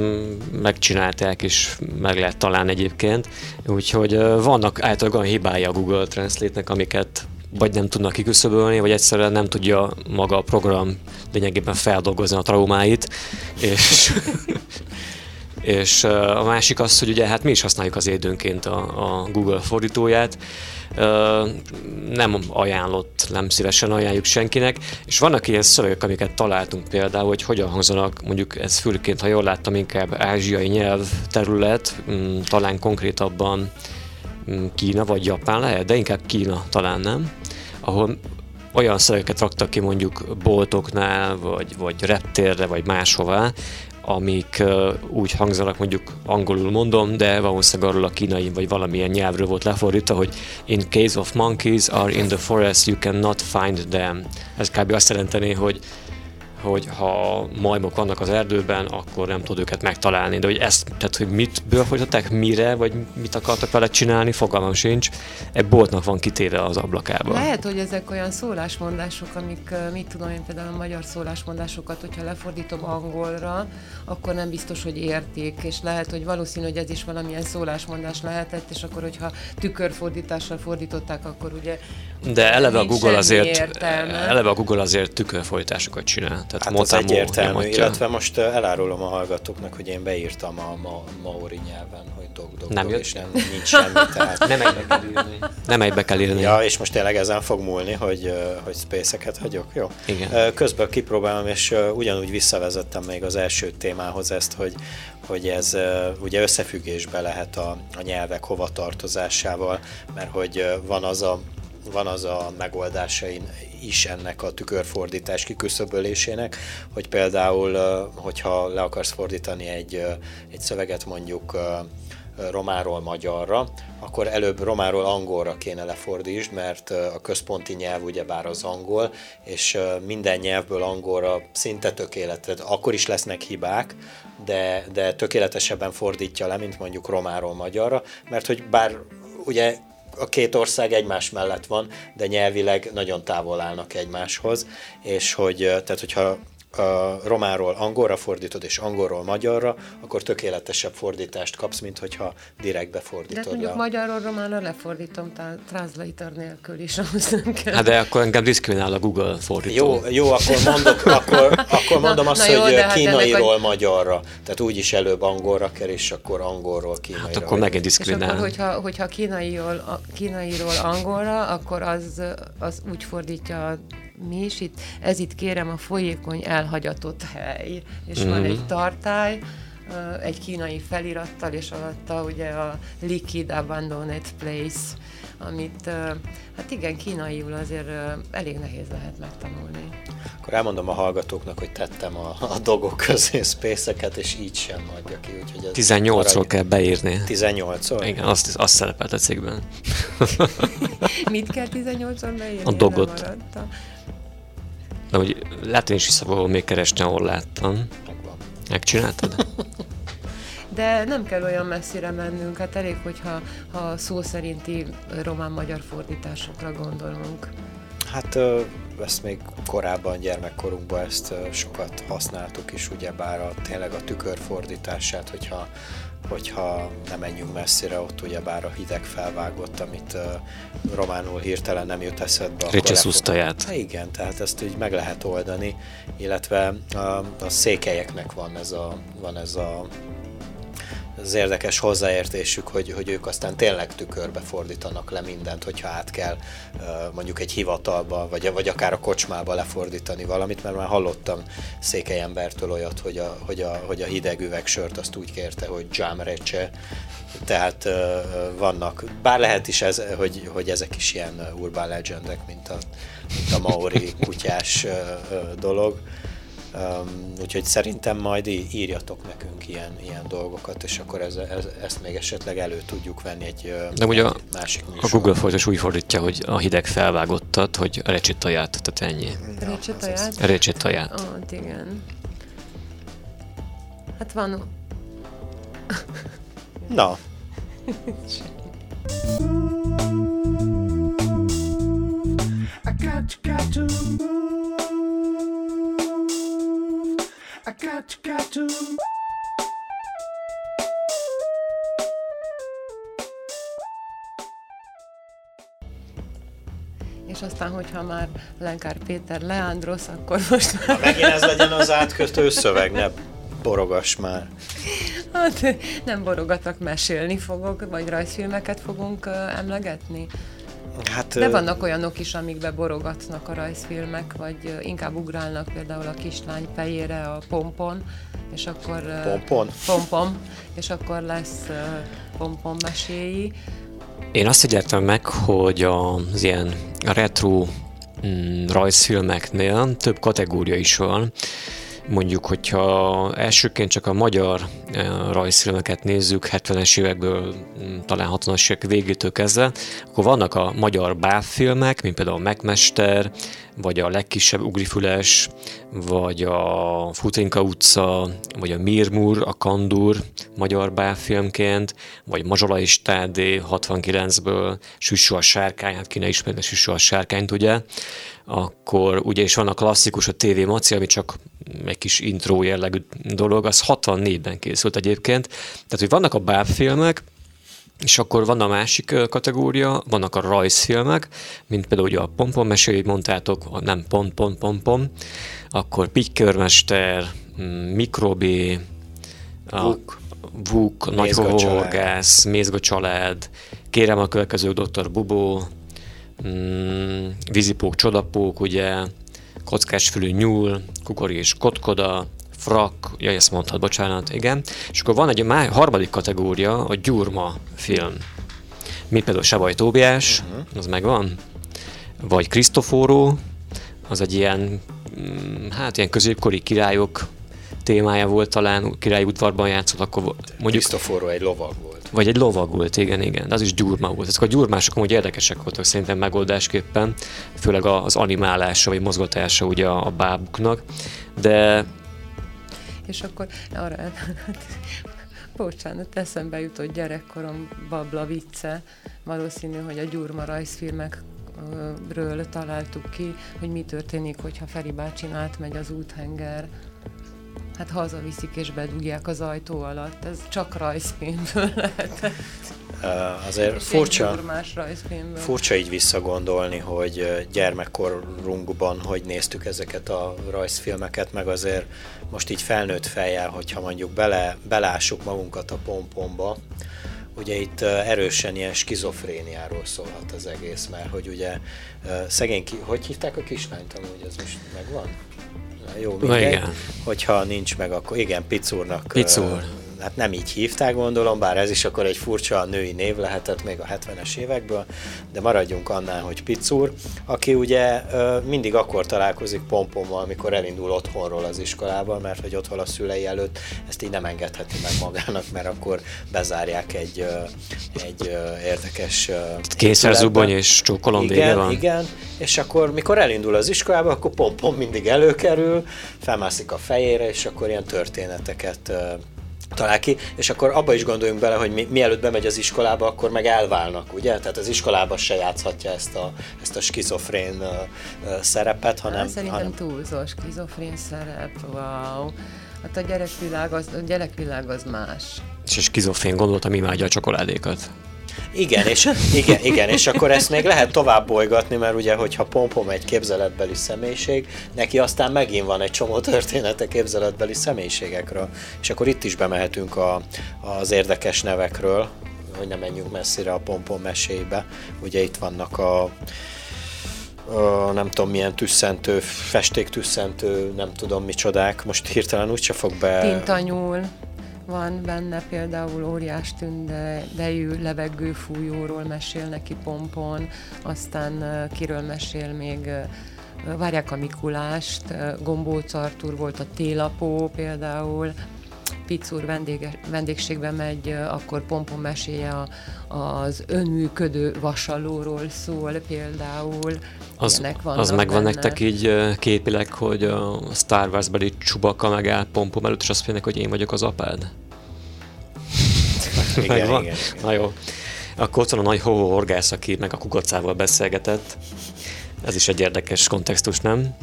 Speaker 2: megcsinálták, és meg lehet találni egyébként. Úgyhogy vannak általában hibái a Google Translate-nek, amiket vagy nem tudnak kiküszöbölni, vagy egyszerűen nem tudja maga a program lényegében feldolgozni a traumáit, és, és a másik az, hogy ugye hát mi is használjuk az időnként a, a Google fordítóját, nem ajánlott, nem szívesen ajánljuk senkinek, és vannak ilyen szövegek, amiket találtunk például, hogy hogyan hangzanak, mondjuk ez főként, ha jól láttam, inkább ázsiai nyelv terület, mm, talán konkrétabban mm, Kína vagy Japán lehet, de inkább Kína talán nem, ahol olyan szövegeket raktak ki mondjuk boltoknál, vagy, vagy reptérre, vagy máshová, amik úgy hangzanak, mondjuk angolul mondom, de valószínűleg arról a kínai vagy valamilyen nyelvről volt lefordítva, hogy in case of monkeys are in the forest, you cannot find them. Ez kb. azt jelenteni, hogy hogy ha majmok vannak az erdőben, akkor nem tud őket megtalálni. De hogy ezt, tehát hogy mit fordították, mire, vagy mit akartak vele csinálni, fogalmam sincs. Egy boltnak van kitéve az ablakába.
Speaker 1: Lehet, hogy ezek olyan szólásmondások, amik, mit tudom én, például a magyar szólásmondásokat, hogyha lefordítom angolra, akkor nem biztos, hogy értik, és lehet, hogy valószínű, hogy ez is valamilyen szólásmondás lehetett, és akkor, hogyha tükörfordítással fordították, akkor ugye
Speaker 2: De eleve a Google azért,
Speaker 1: értelme.
Speaker 2: eleve a Google azért tükörfordításokat csinál. Tehát
Speaker 3: Hát az
Speaker 2: Motamo
Speaker 3: egyértelmű,
Speaker 2: nyomatja.
Speaker 3: illetve most elárulom a hallgatóknak, hogy én beírtam a ma- maori nyelven, hogy dog, dog,
Speaker 2: Nem
Speaker 3: dog,
Speaker 2: jött?
Speaker 3: és nem, nincs semmi, tehát
Speaker 2: Nem egybe kell írni. Nem egybe kell írni.
Speaker 3: Ja, és most tényleg ezen fog múlni, hogy, hogy space-eket hagyok, jó?
Speaker 2: Igen.
Speaker 3: Közben kipróbálom, és ugyanúgy visszavezettem még az első témához ezt, hogy, hogy ez ugye összefüggésbe lehet a, a nyelvek hovatartozásával, mert hogy van az a van az a megoldásain is ennek a tükörfordítás kiküszöbölésének, hogy például, hogyha le akarsz fordítani egy, egy szöveget mondjuk romáról magyarra, akkor előbb romáról angolra kéne lefordítsd, mert a központi nyelv ugyebár az angol, és minden nyelvből angolra szinte tökéletes. Akkor is lesznek hibák, de, de tökéletesebben fordítja le, mint mondjuk romáról magyarra, mert hogy bár ugye a két ország egymás mellett van, de nyelvileg nagyon távol állnak egymáshoz, és hogy, tehát hogyha a romáról angolra fordítod, és angolról magyarra, akkor tökéletesebb fordítást kapsz, mint hogyha direktbe
Speaker 1: De hát
Speaker 3: fordítod
Speaker 1: mondjuk
Speaker 3: le.
Speaker 1: magyarról románra lefordítom, tá- translator nélkül is ahhoz nem kell.
Speaker 2: Hát de akkor engem diszkriminál a Google fordító.
Speaker 3: Jó, jó, akkor mondok, akkor, akkor mondom azt,
Speaker 1: na jó,
Speaker 3: hogy
Speaker 1: hát
Speaker 3: kínairól
Speaker 1: ennek
Speaker 3: magyarra. Tehát úgyis előbb angolra kell, és akkor angolról kínaira.
Speaker 2: Hát akkor megint
Speaker 1: És akkor,
Speaker 2: diszkriminál.
Speaker 1: hogyha, hogyha kínairól, a, kínairól angolra, akkor az, az úgy fordítja a mi is itt, ez itt kérem a folyékony elhagyatott hely, és mm-hmm. van
Speaker 2: Mhm.
Speaker 1: egy tartály, egy kínai felirattal, és alatta ugye a Liquid Abandoned Place, amit, hát igen, kínaiul azért elég nehéz lehet megtanulni.
Speaker 3: Akkor elmondom a hallgatóknak, hogy tettem a, a dogok közé space és így sem adja ki. Úgyhogy ez
Speaker 2: 18-ról
Speaker 3: maradj-
Speaker 2: kell beírni.
Speaker 3: 18-ról?
Speaker 2: Igen, azt, azt szerepelt a cikkben.
Speaker 1: Mit kell 18-on beírni?
Speaker 2: A dogot. De hogy lehet, én is vissza még keresni, ahol láttam.
Speaker 3: Megvan.
Speaker 2: Megcsináltad?
Speaker 1: De nem kell olyan messzire mennünk, hát elég, hogyha ha szó szerinti román-magyar fordításokra gondolunk.
Speaker 3: Hát ezt még korábban gyermekkorunkban ezt sokat használtuk is, ugyebár a, tényleg a tükörfordítását, hogyha, hogyha nem menjünk messzire, ott ugyebár a hideg felvágott, amit ö, románul hirtelen nem jut eszedbe. akkor
Speaker 2: Ricse
Speaker 3: lefog-
Speaker 2: szusztaját.
Speaker 3: Hát igen, tehát ezt úgy meg lehet oldani, illetve a, a székelyeknek van ez a, van ez a az érdekes hozzáértésük, hogy, hogy ők aztán tényleg tükörbe fordítanak le mindent, hogyha át kell mondjuk egy hivatalba, vagy, vagy akár a kocsmába lefordítani valamit, mert már hallottam székely embertől olyat, hogy a, hogy a, hogy a hideg üvegsört azt úgy kérte, hogy jamrecse, tehát vannak, bár lehet is ez, hogy, hogy ezek is ilyen urban legendek, mint a, mint a maori kutyás dolog. Um, úgyhogy szerintem majd írjatok nekünk ilyen, ilyen dolgokat, és akkor ez, ez, ezt még esetleg elő tudjuk venni egy,
Speaker 2: De ugye a,
Speaker 3: másik
Speaker 2: a
Speaker 3: műsorban.
Speaker 2: Google fordítás úgy fordítja, hogy a hideg felvágottat, hogy recsitaját, tehát ennyi.
Speaker 1: Toját?
Speaker 2: Recsitaját.
Speaker 1: Ó, hát igen. Hát van...
Speaker 3: Na,
Speaker 4: I got, got to move. Got, got to.
Speaker 1: És aztán, hogyha már Lenkár Péter Leandrosz, akkor most
Speaker 3: Ha
Speaker 1: már
Speaker 3: megint ez legyen az átkötő szöveg, ne borogass már.
Speaker 1: hát, nem borogatok, mesélni fogok, vagy rajzfilmeket fogunk emlegetni.
Speaker 3: Hát,
Speaker 1: De vannak olyanok is, amikbe borogatnak a rajzfilmek, vagy inkább ugrálnak például a kislány fejére a pompon, és akkor...
Speaker 3: Pompon?
Speaker 1: Pompom, és akkor lesz ö, pompon meséi.
Speaker 2: Én azt figyeltem meg, hogy az ilyen retro mm, rajzfilmeknél több kategória is van. Mondjuk, hogyha elsőként csak a magyar rajzfilmeket nézzük, 70-es évekből, talán 60-as évek végétől kezdve, akkor vannak a magyar bábfilmek, mint például a Megmester, vagy a Legkisebb Ugrifüles, vagy a Futinka utca, vagy a Mirmur, a Kandur magyar bábfilmként, vagy Mazsola és Tádé 69-ből, Süssó a sárkány, hát ki ne ismerni Süssó a sárkányt, ugye? Akkor ugye is van a klasszikus, a TV Maci, ami csak egy kis intro jellegű dolog, az 64-ben készült egyébként. Tehát, hogy vannak a bábfilmek, és akkor van a másik kategória, vannak a rajzfilmek, mint például ugye a Pompon meséi mondtátok, a nem pont, pont, pont, pont, akkor Pitykörmester, mm, Mikrobé, a
Speaker 3: Vuk.
Speaker 2: Vuk, Nagy. Horgász, Mézga család, Kérem a következő Dr. Bubó, mm, Vízipók, Csodapók, ugye, Kockásfülű nyúl, Kukori és Kotkoda, Frak, ja, ezt mondtad, bocsánat, igen. És akkor van egy má, harmadik kategória, a Gyurma film. Mint például Sabaj Tóbiás, uh-huh. az megvan. Vagy Krisztoforó, az egy ilyen, mm, hát ilyen középkori királyok témája volt talán, királyi udvarban játszott, akkor mondjuk
Speaker 3: Krisztoforó egy lovag volt.
Speaker 2: vagy egy lovag volt, igen, igen. De az is gyurma volt. Ezek a gyurmások amúgy érdekesek voltak szerintem megoldásképpen, főleg az animálása vagy mozgatása ugye a bábuknak. De
Speaker 1: És akkor arra, bocsánat, eszembe jutott gyerekkorom babla vicce, valószínű, hogy a Gyurma rajzfilmekről találtuk ki, hogy mi történik, hogyha Feri bácsin átmegy az úthenger. Hát hazaviszik és bedugják az ajtó alatt. Ez csak rajzfilmből lehetett.
Speaker 3: Uh, azért
Speaker 1: És
Speaker 3: furcsa, furcsa így visszagondolni, hogy gyermekkorunkban hogy néztük ezeket a rajzfilmeket, meg azért most így felnőtt fejjel, hogyha mondjuk bele, belássuk magunkat a pompomba, ugye itt erősen ilyen skizofréniáról szólhat az egész, mert hogy ugye szegény, ki, hogy hívták a kislányt amúgy, ez most megvan? Jó, mindegy.
Speaker 2: igen.
Speaker 3: Hogyha nincs meg, akkor igen, Picurnak. ö,
Speaker 2: Picur.
Speaker 3: Hát nem így hívták, gondolom, bár ez is akkor egy furcsa női név lehetett még a 70-es évekből, de maradjunk annál, hogy Picur, aki ugye mindig akkor találkozik pompommal, amikor elindul otthonról az iskolába, mert hogy otthon a szülei előtt ezt így nem engedheti meg magának, mert akkor bezárják egy, egy érdekes ö,
Speaker 2: kényszerzubony
Speaker 3: épületbe.
Speaker 2: és csókolom vége
Speaker 3: Igen,
Speaker 2: van.
Speaker 3: igen, és akkor mikor elindul az iskolába, akkor pompom mindig előkerül, felmászik a fejére, és akkor ilyen történeteket talál ki, és akkor abba is gondoljunk bele, hogy mi, mielőtt bemegy az iskolába, akkor meg elválnak, ugye? Tehát az iskolába se játszhatja ezt a, ezt a skizofrén szerepet, hanem,
Speaker 1: Hát, Szerintem
Speaker 3: hanem
Speaker 1: túlzó, skizofrén szerep, wow. Hát a gyerekvilág az, a gyerekvilág az más.
Speaker 2: És a skizofrén gondoltam, imádja a csokoládékat.
Speaker 3: Igen, és, igen, igen, és akkor ezt még lehet tovább bolygatni, mert ugye, hogyha Pompom egy képzeletbeli személyiség, neki aztán megint van egy csomó története képzeletbeli személyiségekről. És akkor itt is bemehetünk a, az érdekes nevekről, hogy ne menjünk messzire a Pompom mesébe. Ugye itt vannak a a, nem tudom milyen tüsszentő, festéktüsszentő, nem tudom micsodák, most hirtelen úgyse fog be...
Speaker 1: Tintanyúl van benne például óriás tündejű levegőfújóról mesél neki Pompon, aztán kiről mesél még Várják a Mikulást, Gombóc Artúr volt a Télapó például, Picur vendége, vendégségbe megy, akkor Pompon meséje az önműködő vasalóról szól például.
Speaker 2: Az,
Speaker 1: Ilyenek vannak
Speaker 2: az megvan
Speaker 1: benne.
Speaker 2: nektek így képileg, hogy a Star Wars-beli Csubaka megáll pompom előtt, és azt mondja neki, hogy én vagyok az apád?
Speaker 3: igen,
Speaker 2: Megvan?
Speaker 3: igen,
Speaker 2: Na jó. Akkor ott van a nagy hoho horgász, aki meg a kukacával beszélgetett. Ez is egy érdekes kontextus, nem?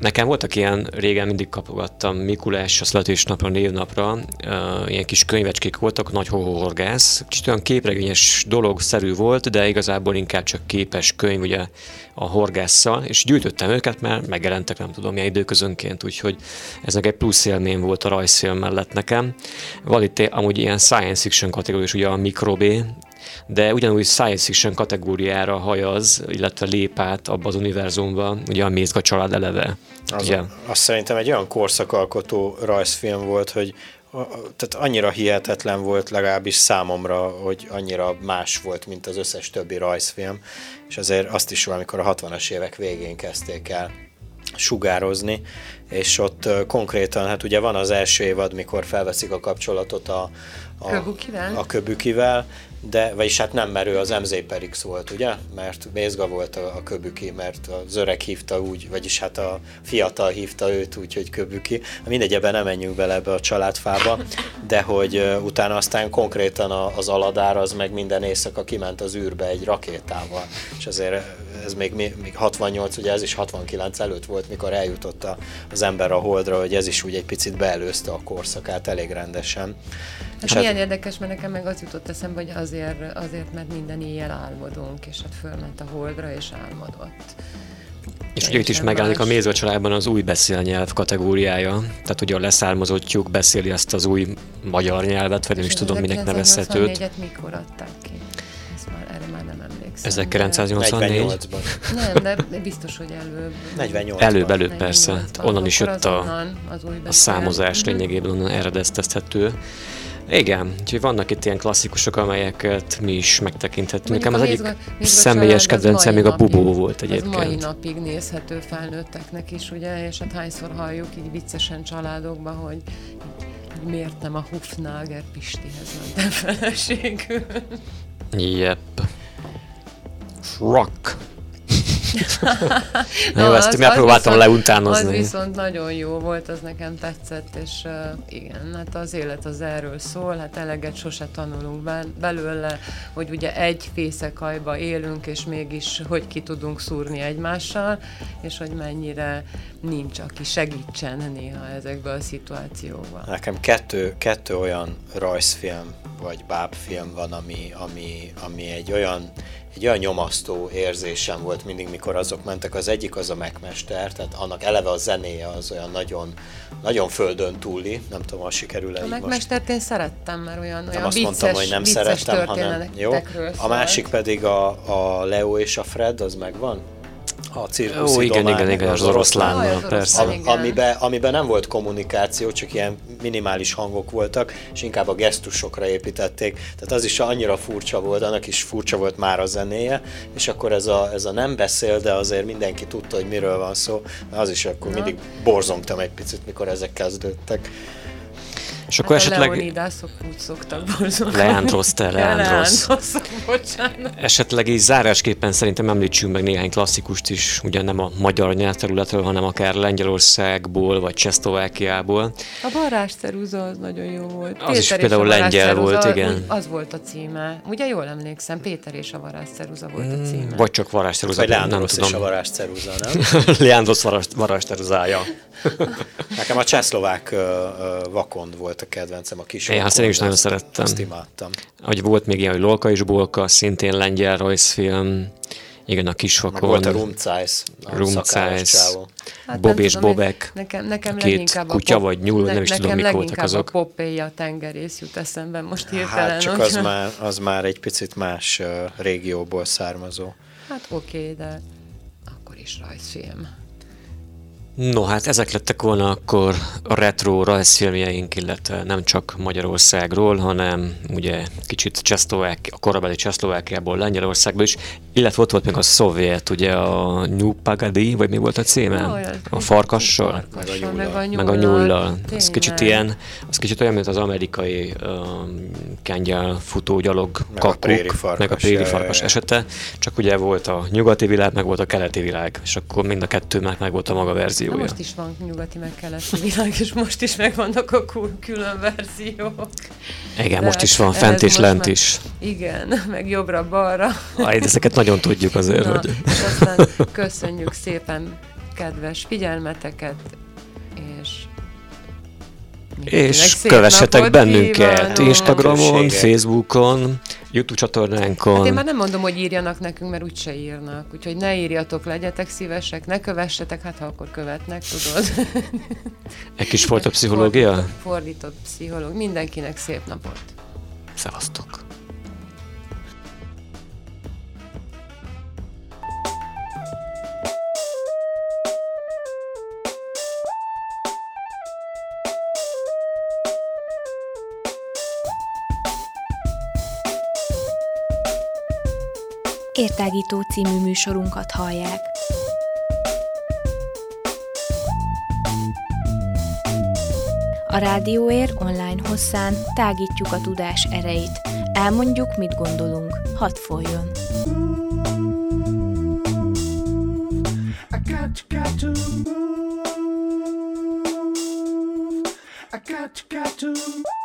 Speaker 2: Nekem voltak ilyen, régen mindig kapogattam Mikulás a születésnapra, névnapra, uh, ilyen kis könyvecskék voltak, nagy hohohorgász. Kicsit olyan képregényes dolog szerű volt, de igazából inkább csak képes könyv ugye a horgásszal, és gyűjtöttem őket, mert megjelentek nem tudom milyen időközönként, úgyhogy ez egy plusz élmény volt a rajzfilm mellett nekem. Van itt amúgy ilyen science fiction kategóriás, ugye a mikrobé, de ugyanúgy science fiction kategóriára hajaz, illetve lép át abba az univerzumba, ugye a Mézga család eleve.
Speaker 3: Az,
Speaker 2: ugye?
Speaker 3: Azt szerintem egy olyan korszakalkotó rajzfilm volt, hogy tehát annyira hihetetlen volt legalábbis számomra, hogy annyira más volt, mint az összes többi rajzfilm, és azért azt is valamikor a 60-as évek végén kezdték el sugározni, és ott konkrétan, hát ugye van az első évad, mikor felveszik a kapcsolatot a,
Speaker 1: a,
Speaker 3: a Köbükivel, de, vagyis hát nem, mert ő az MZ Perix volt, ugye? Mert Mézga volt a, a Köbüki, mert az öreg hívta úgy, vagyis hát a fiatal hívta őt úgy, hogy Köbüki. Mindegy, ebben nem menjünk bele ebbe a családfába, de hogy uh, utána aztán konkrétan a, az aladár az meg minden éjszaka kiment az űrbe egy rakétával, és azért ez még, még 68, ugye ez is 69 előtt volt, mikor eljutott a, az ember a holdra, hogy ez is úgy egy picit beelőzte a korszakát elég rendesen.
Speaker 1: Hát milyen hát, érdekes, mert nekem meg az jutott eszembe, hogy azért, azért, mert minden éjjel álmodunk, és hát fölment a holdra, és álmodott.
Speaker 2: És ugye itt is megállnik a Méző családban az új beszélnyelv kategóriája, tehát ugye a leszármazottjuk beszéli ezt az új magyar nyelvet, vagy nem is tudom, minek nevezhetőt.
Speaker 1: 1984-et mikor adták ki? Ezt már, erre már nem emlékszem. 1984? Nem, de biztos, hogy előbb.
Speaker 3: 48
Speaker 2: Előbb, előbb persze. Onnan is jött a, a számozás lényegében onnan eredeztethető. Igen, úgyhogy vannak itt ilyen klasszikusok, amelyeket mi is megtekinthetünk. Nekem az egyik személyes kedvencem még a Bubó volt egyébként.
Speaker 1: Ez mai napig nézhető felnőtteknek is, ugye, és hát hányszor halljuk így viccesen családokban, hogy miért nem a Hufnager Pistihez mentem feleségül.
Speaker 2: Yep. Rock. Na jó, ezt megpróbáltam viszont, leutánozni.
Speaker 1: Az viszont nagyon jó volt, az nekem tetszett, és uh, igen, hát az élet az erről szól, hát eleget sose tanulunk belőle, hogy ugye egy fészekajba élünk, és mégis hogy ki tudunk szúrni egymással, és hogy mennyire nincs, aki segítsen néha ezekben a szituációkban.
Speaker 3: Nekem kettő, kettő olyan rajzfilm, vagy bábfilm van, ami, ami, ami egy olyan egy olyan nyomasztó érzésem volt mindig, mikor azok mentek. Az egyik az a megmester, tehát annak eleve a zenéje az olyan nagyon, nagyon földön túli, nem tudom, ha sikerül-e
Speaker 1: A megmestert én szerettem, mert olyan,
Speaker 3: nem
Speaker 1: olyan
Speaker 3: azt
Speaker 1: vicces,
Speaker 3: mondtam, hogy nem szerettem, hanem jó. A másik pedig a, a Leo és a Fred, az megvan?
Speaker 2: A cirkuszi Ó, igen, domán, igen, igen, az oroszlánnal, persze.
Speaker 3: Am, amiben, amiben nem volt kommunikáció, csak ilyen minimális hangok voltak, és inkább a gesztusokra építették. Tehát az is annyira furcsa volt, annak is furcsa volt már a zenéje, és akkor ez a, ez a nem beszél, de azért mindenki tudta, hogy miről van szó. Az is akkor Na. mindig borzongtam egy picit, mikor ezek kezdődtek.
Speaker 2: És akkor hát esetleg...
Speaker 1: Leonidászok úgy szoktak borzolni.
Speaker 2: Leandros, te Leandros. Esetleg így zárásképpen szerintem említsünk meg néhány klasszikust is, ugye nem a magyar nyelvterületről, hanem akár Lengyelországból, vagy Csehszlovákiából.
Speaker 1: A Varázs Ceruza az nagyon jó volt.
Speaker 2: Az Péter is például lengyel volt, igen.
Speaker 1: Az volt a címe. Ugye jól emlékszem, Péter és a Varázs Ceruza volt a címe.
Speaker 2: Vagy csak Varázs Ceruza.
Speaker 3: Vagy Leandros és a Varázs Ceruza, nem?
Speaker 2: Leandros Varázs Ceruzája.
Speaker 3: Nekem a csehszlovák uh, uh, vakond volt a kedvencem, a kis
Speaker 2: Én azt én is nagyon szerettem.
Speaker 3: Azt imádtam.
Speaker 2: Hogy volt még ilyen, hogy Lolka és Bolka, szintén lengyel rajzfilm. Igen, a kisfakon. Meg
Speaker 3: volt a Rumcájsz.
Speaker 2: Hát Bob és tudom, Bobek.
Speaker 1: Nekem, nekem
Speaker 2: két kutya a pop, vagy nyúl, ne, nem is tudom, mik voltak azok.
Speaker 1: a Popeye a tengerész jut eszembe most hirtelen.
Speaker 3: Hát csak az már, az már egy picit más uh, régióból származó.
Speaker 1: Hát oké, okay, de akkor is rajzfilm.
Speaker 2: No, hát ezek lettek volna akkor a retro rajzfilmjeink, illetve nem csak Magyarországról, hanem ugye kicsit Csehszlovák, a korabeli Csehszlovákiából, Lengyelországból is, illetve ott volt még a szovjet, ugye a New Pagadi, vagy mi volt a címe? A farkassal?
Speaker 1: farkassal meg a
Speaker 2: nyullal. Meg a nyullal. Az kicsit ilyen, az kicsit olyan, mint az amerikai um, kengyel futó gyalog
Speaker 3: meg kakuk, a
Speaker 2: meg a préri farkas esete, csak ugye volt a nyugati világ, meg volt a keleti világ, és akkor mind a kettő meg volt a maga verzió verziója.
Speaker 1: Na most is van nyugati meg keleti világ, és most is megvannak a külön verziók.
Speaker 2: Igen, De most is van fent és lent már, is.
Speaker 1: Igen, meg jobbra-balra.
Speaker 2: Aj, ezeket nagyon tudjuk azért. Na,
Speaker 1: hogy... És aztán köszönjük szépen kedves figyelmeteket, és
Speaker 2: és kövessetek bennünket Instagramon, Facebookon, YouTube csatornánkon. Hát
Speaker 1: én már nem mondom, hogy írjanak nekünk, mert úgyse írnak. Úgyhogy ne írjatok, legyetek szívesek, ne kövessetek, hát ha akkor követnek, tudod.
Speaker 2: Egy kis fordított pszichológia?
Speaker 1: Fordított, fordított pszichológia. Mindenkinek szép napot.
Speaker 2: Szevasztok.
Speaker 5: Értágító című műsorunkat hallják. A Rádióér online hosszán tágítjuk a tudás erejét. Elmondjuk, mit gondolunk. Hadd folyjon! I got, got to move. I got, got to.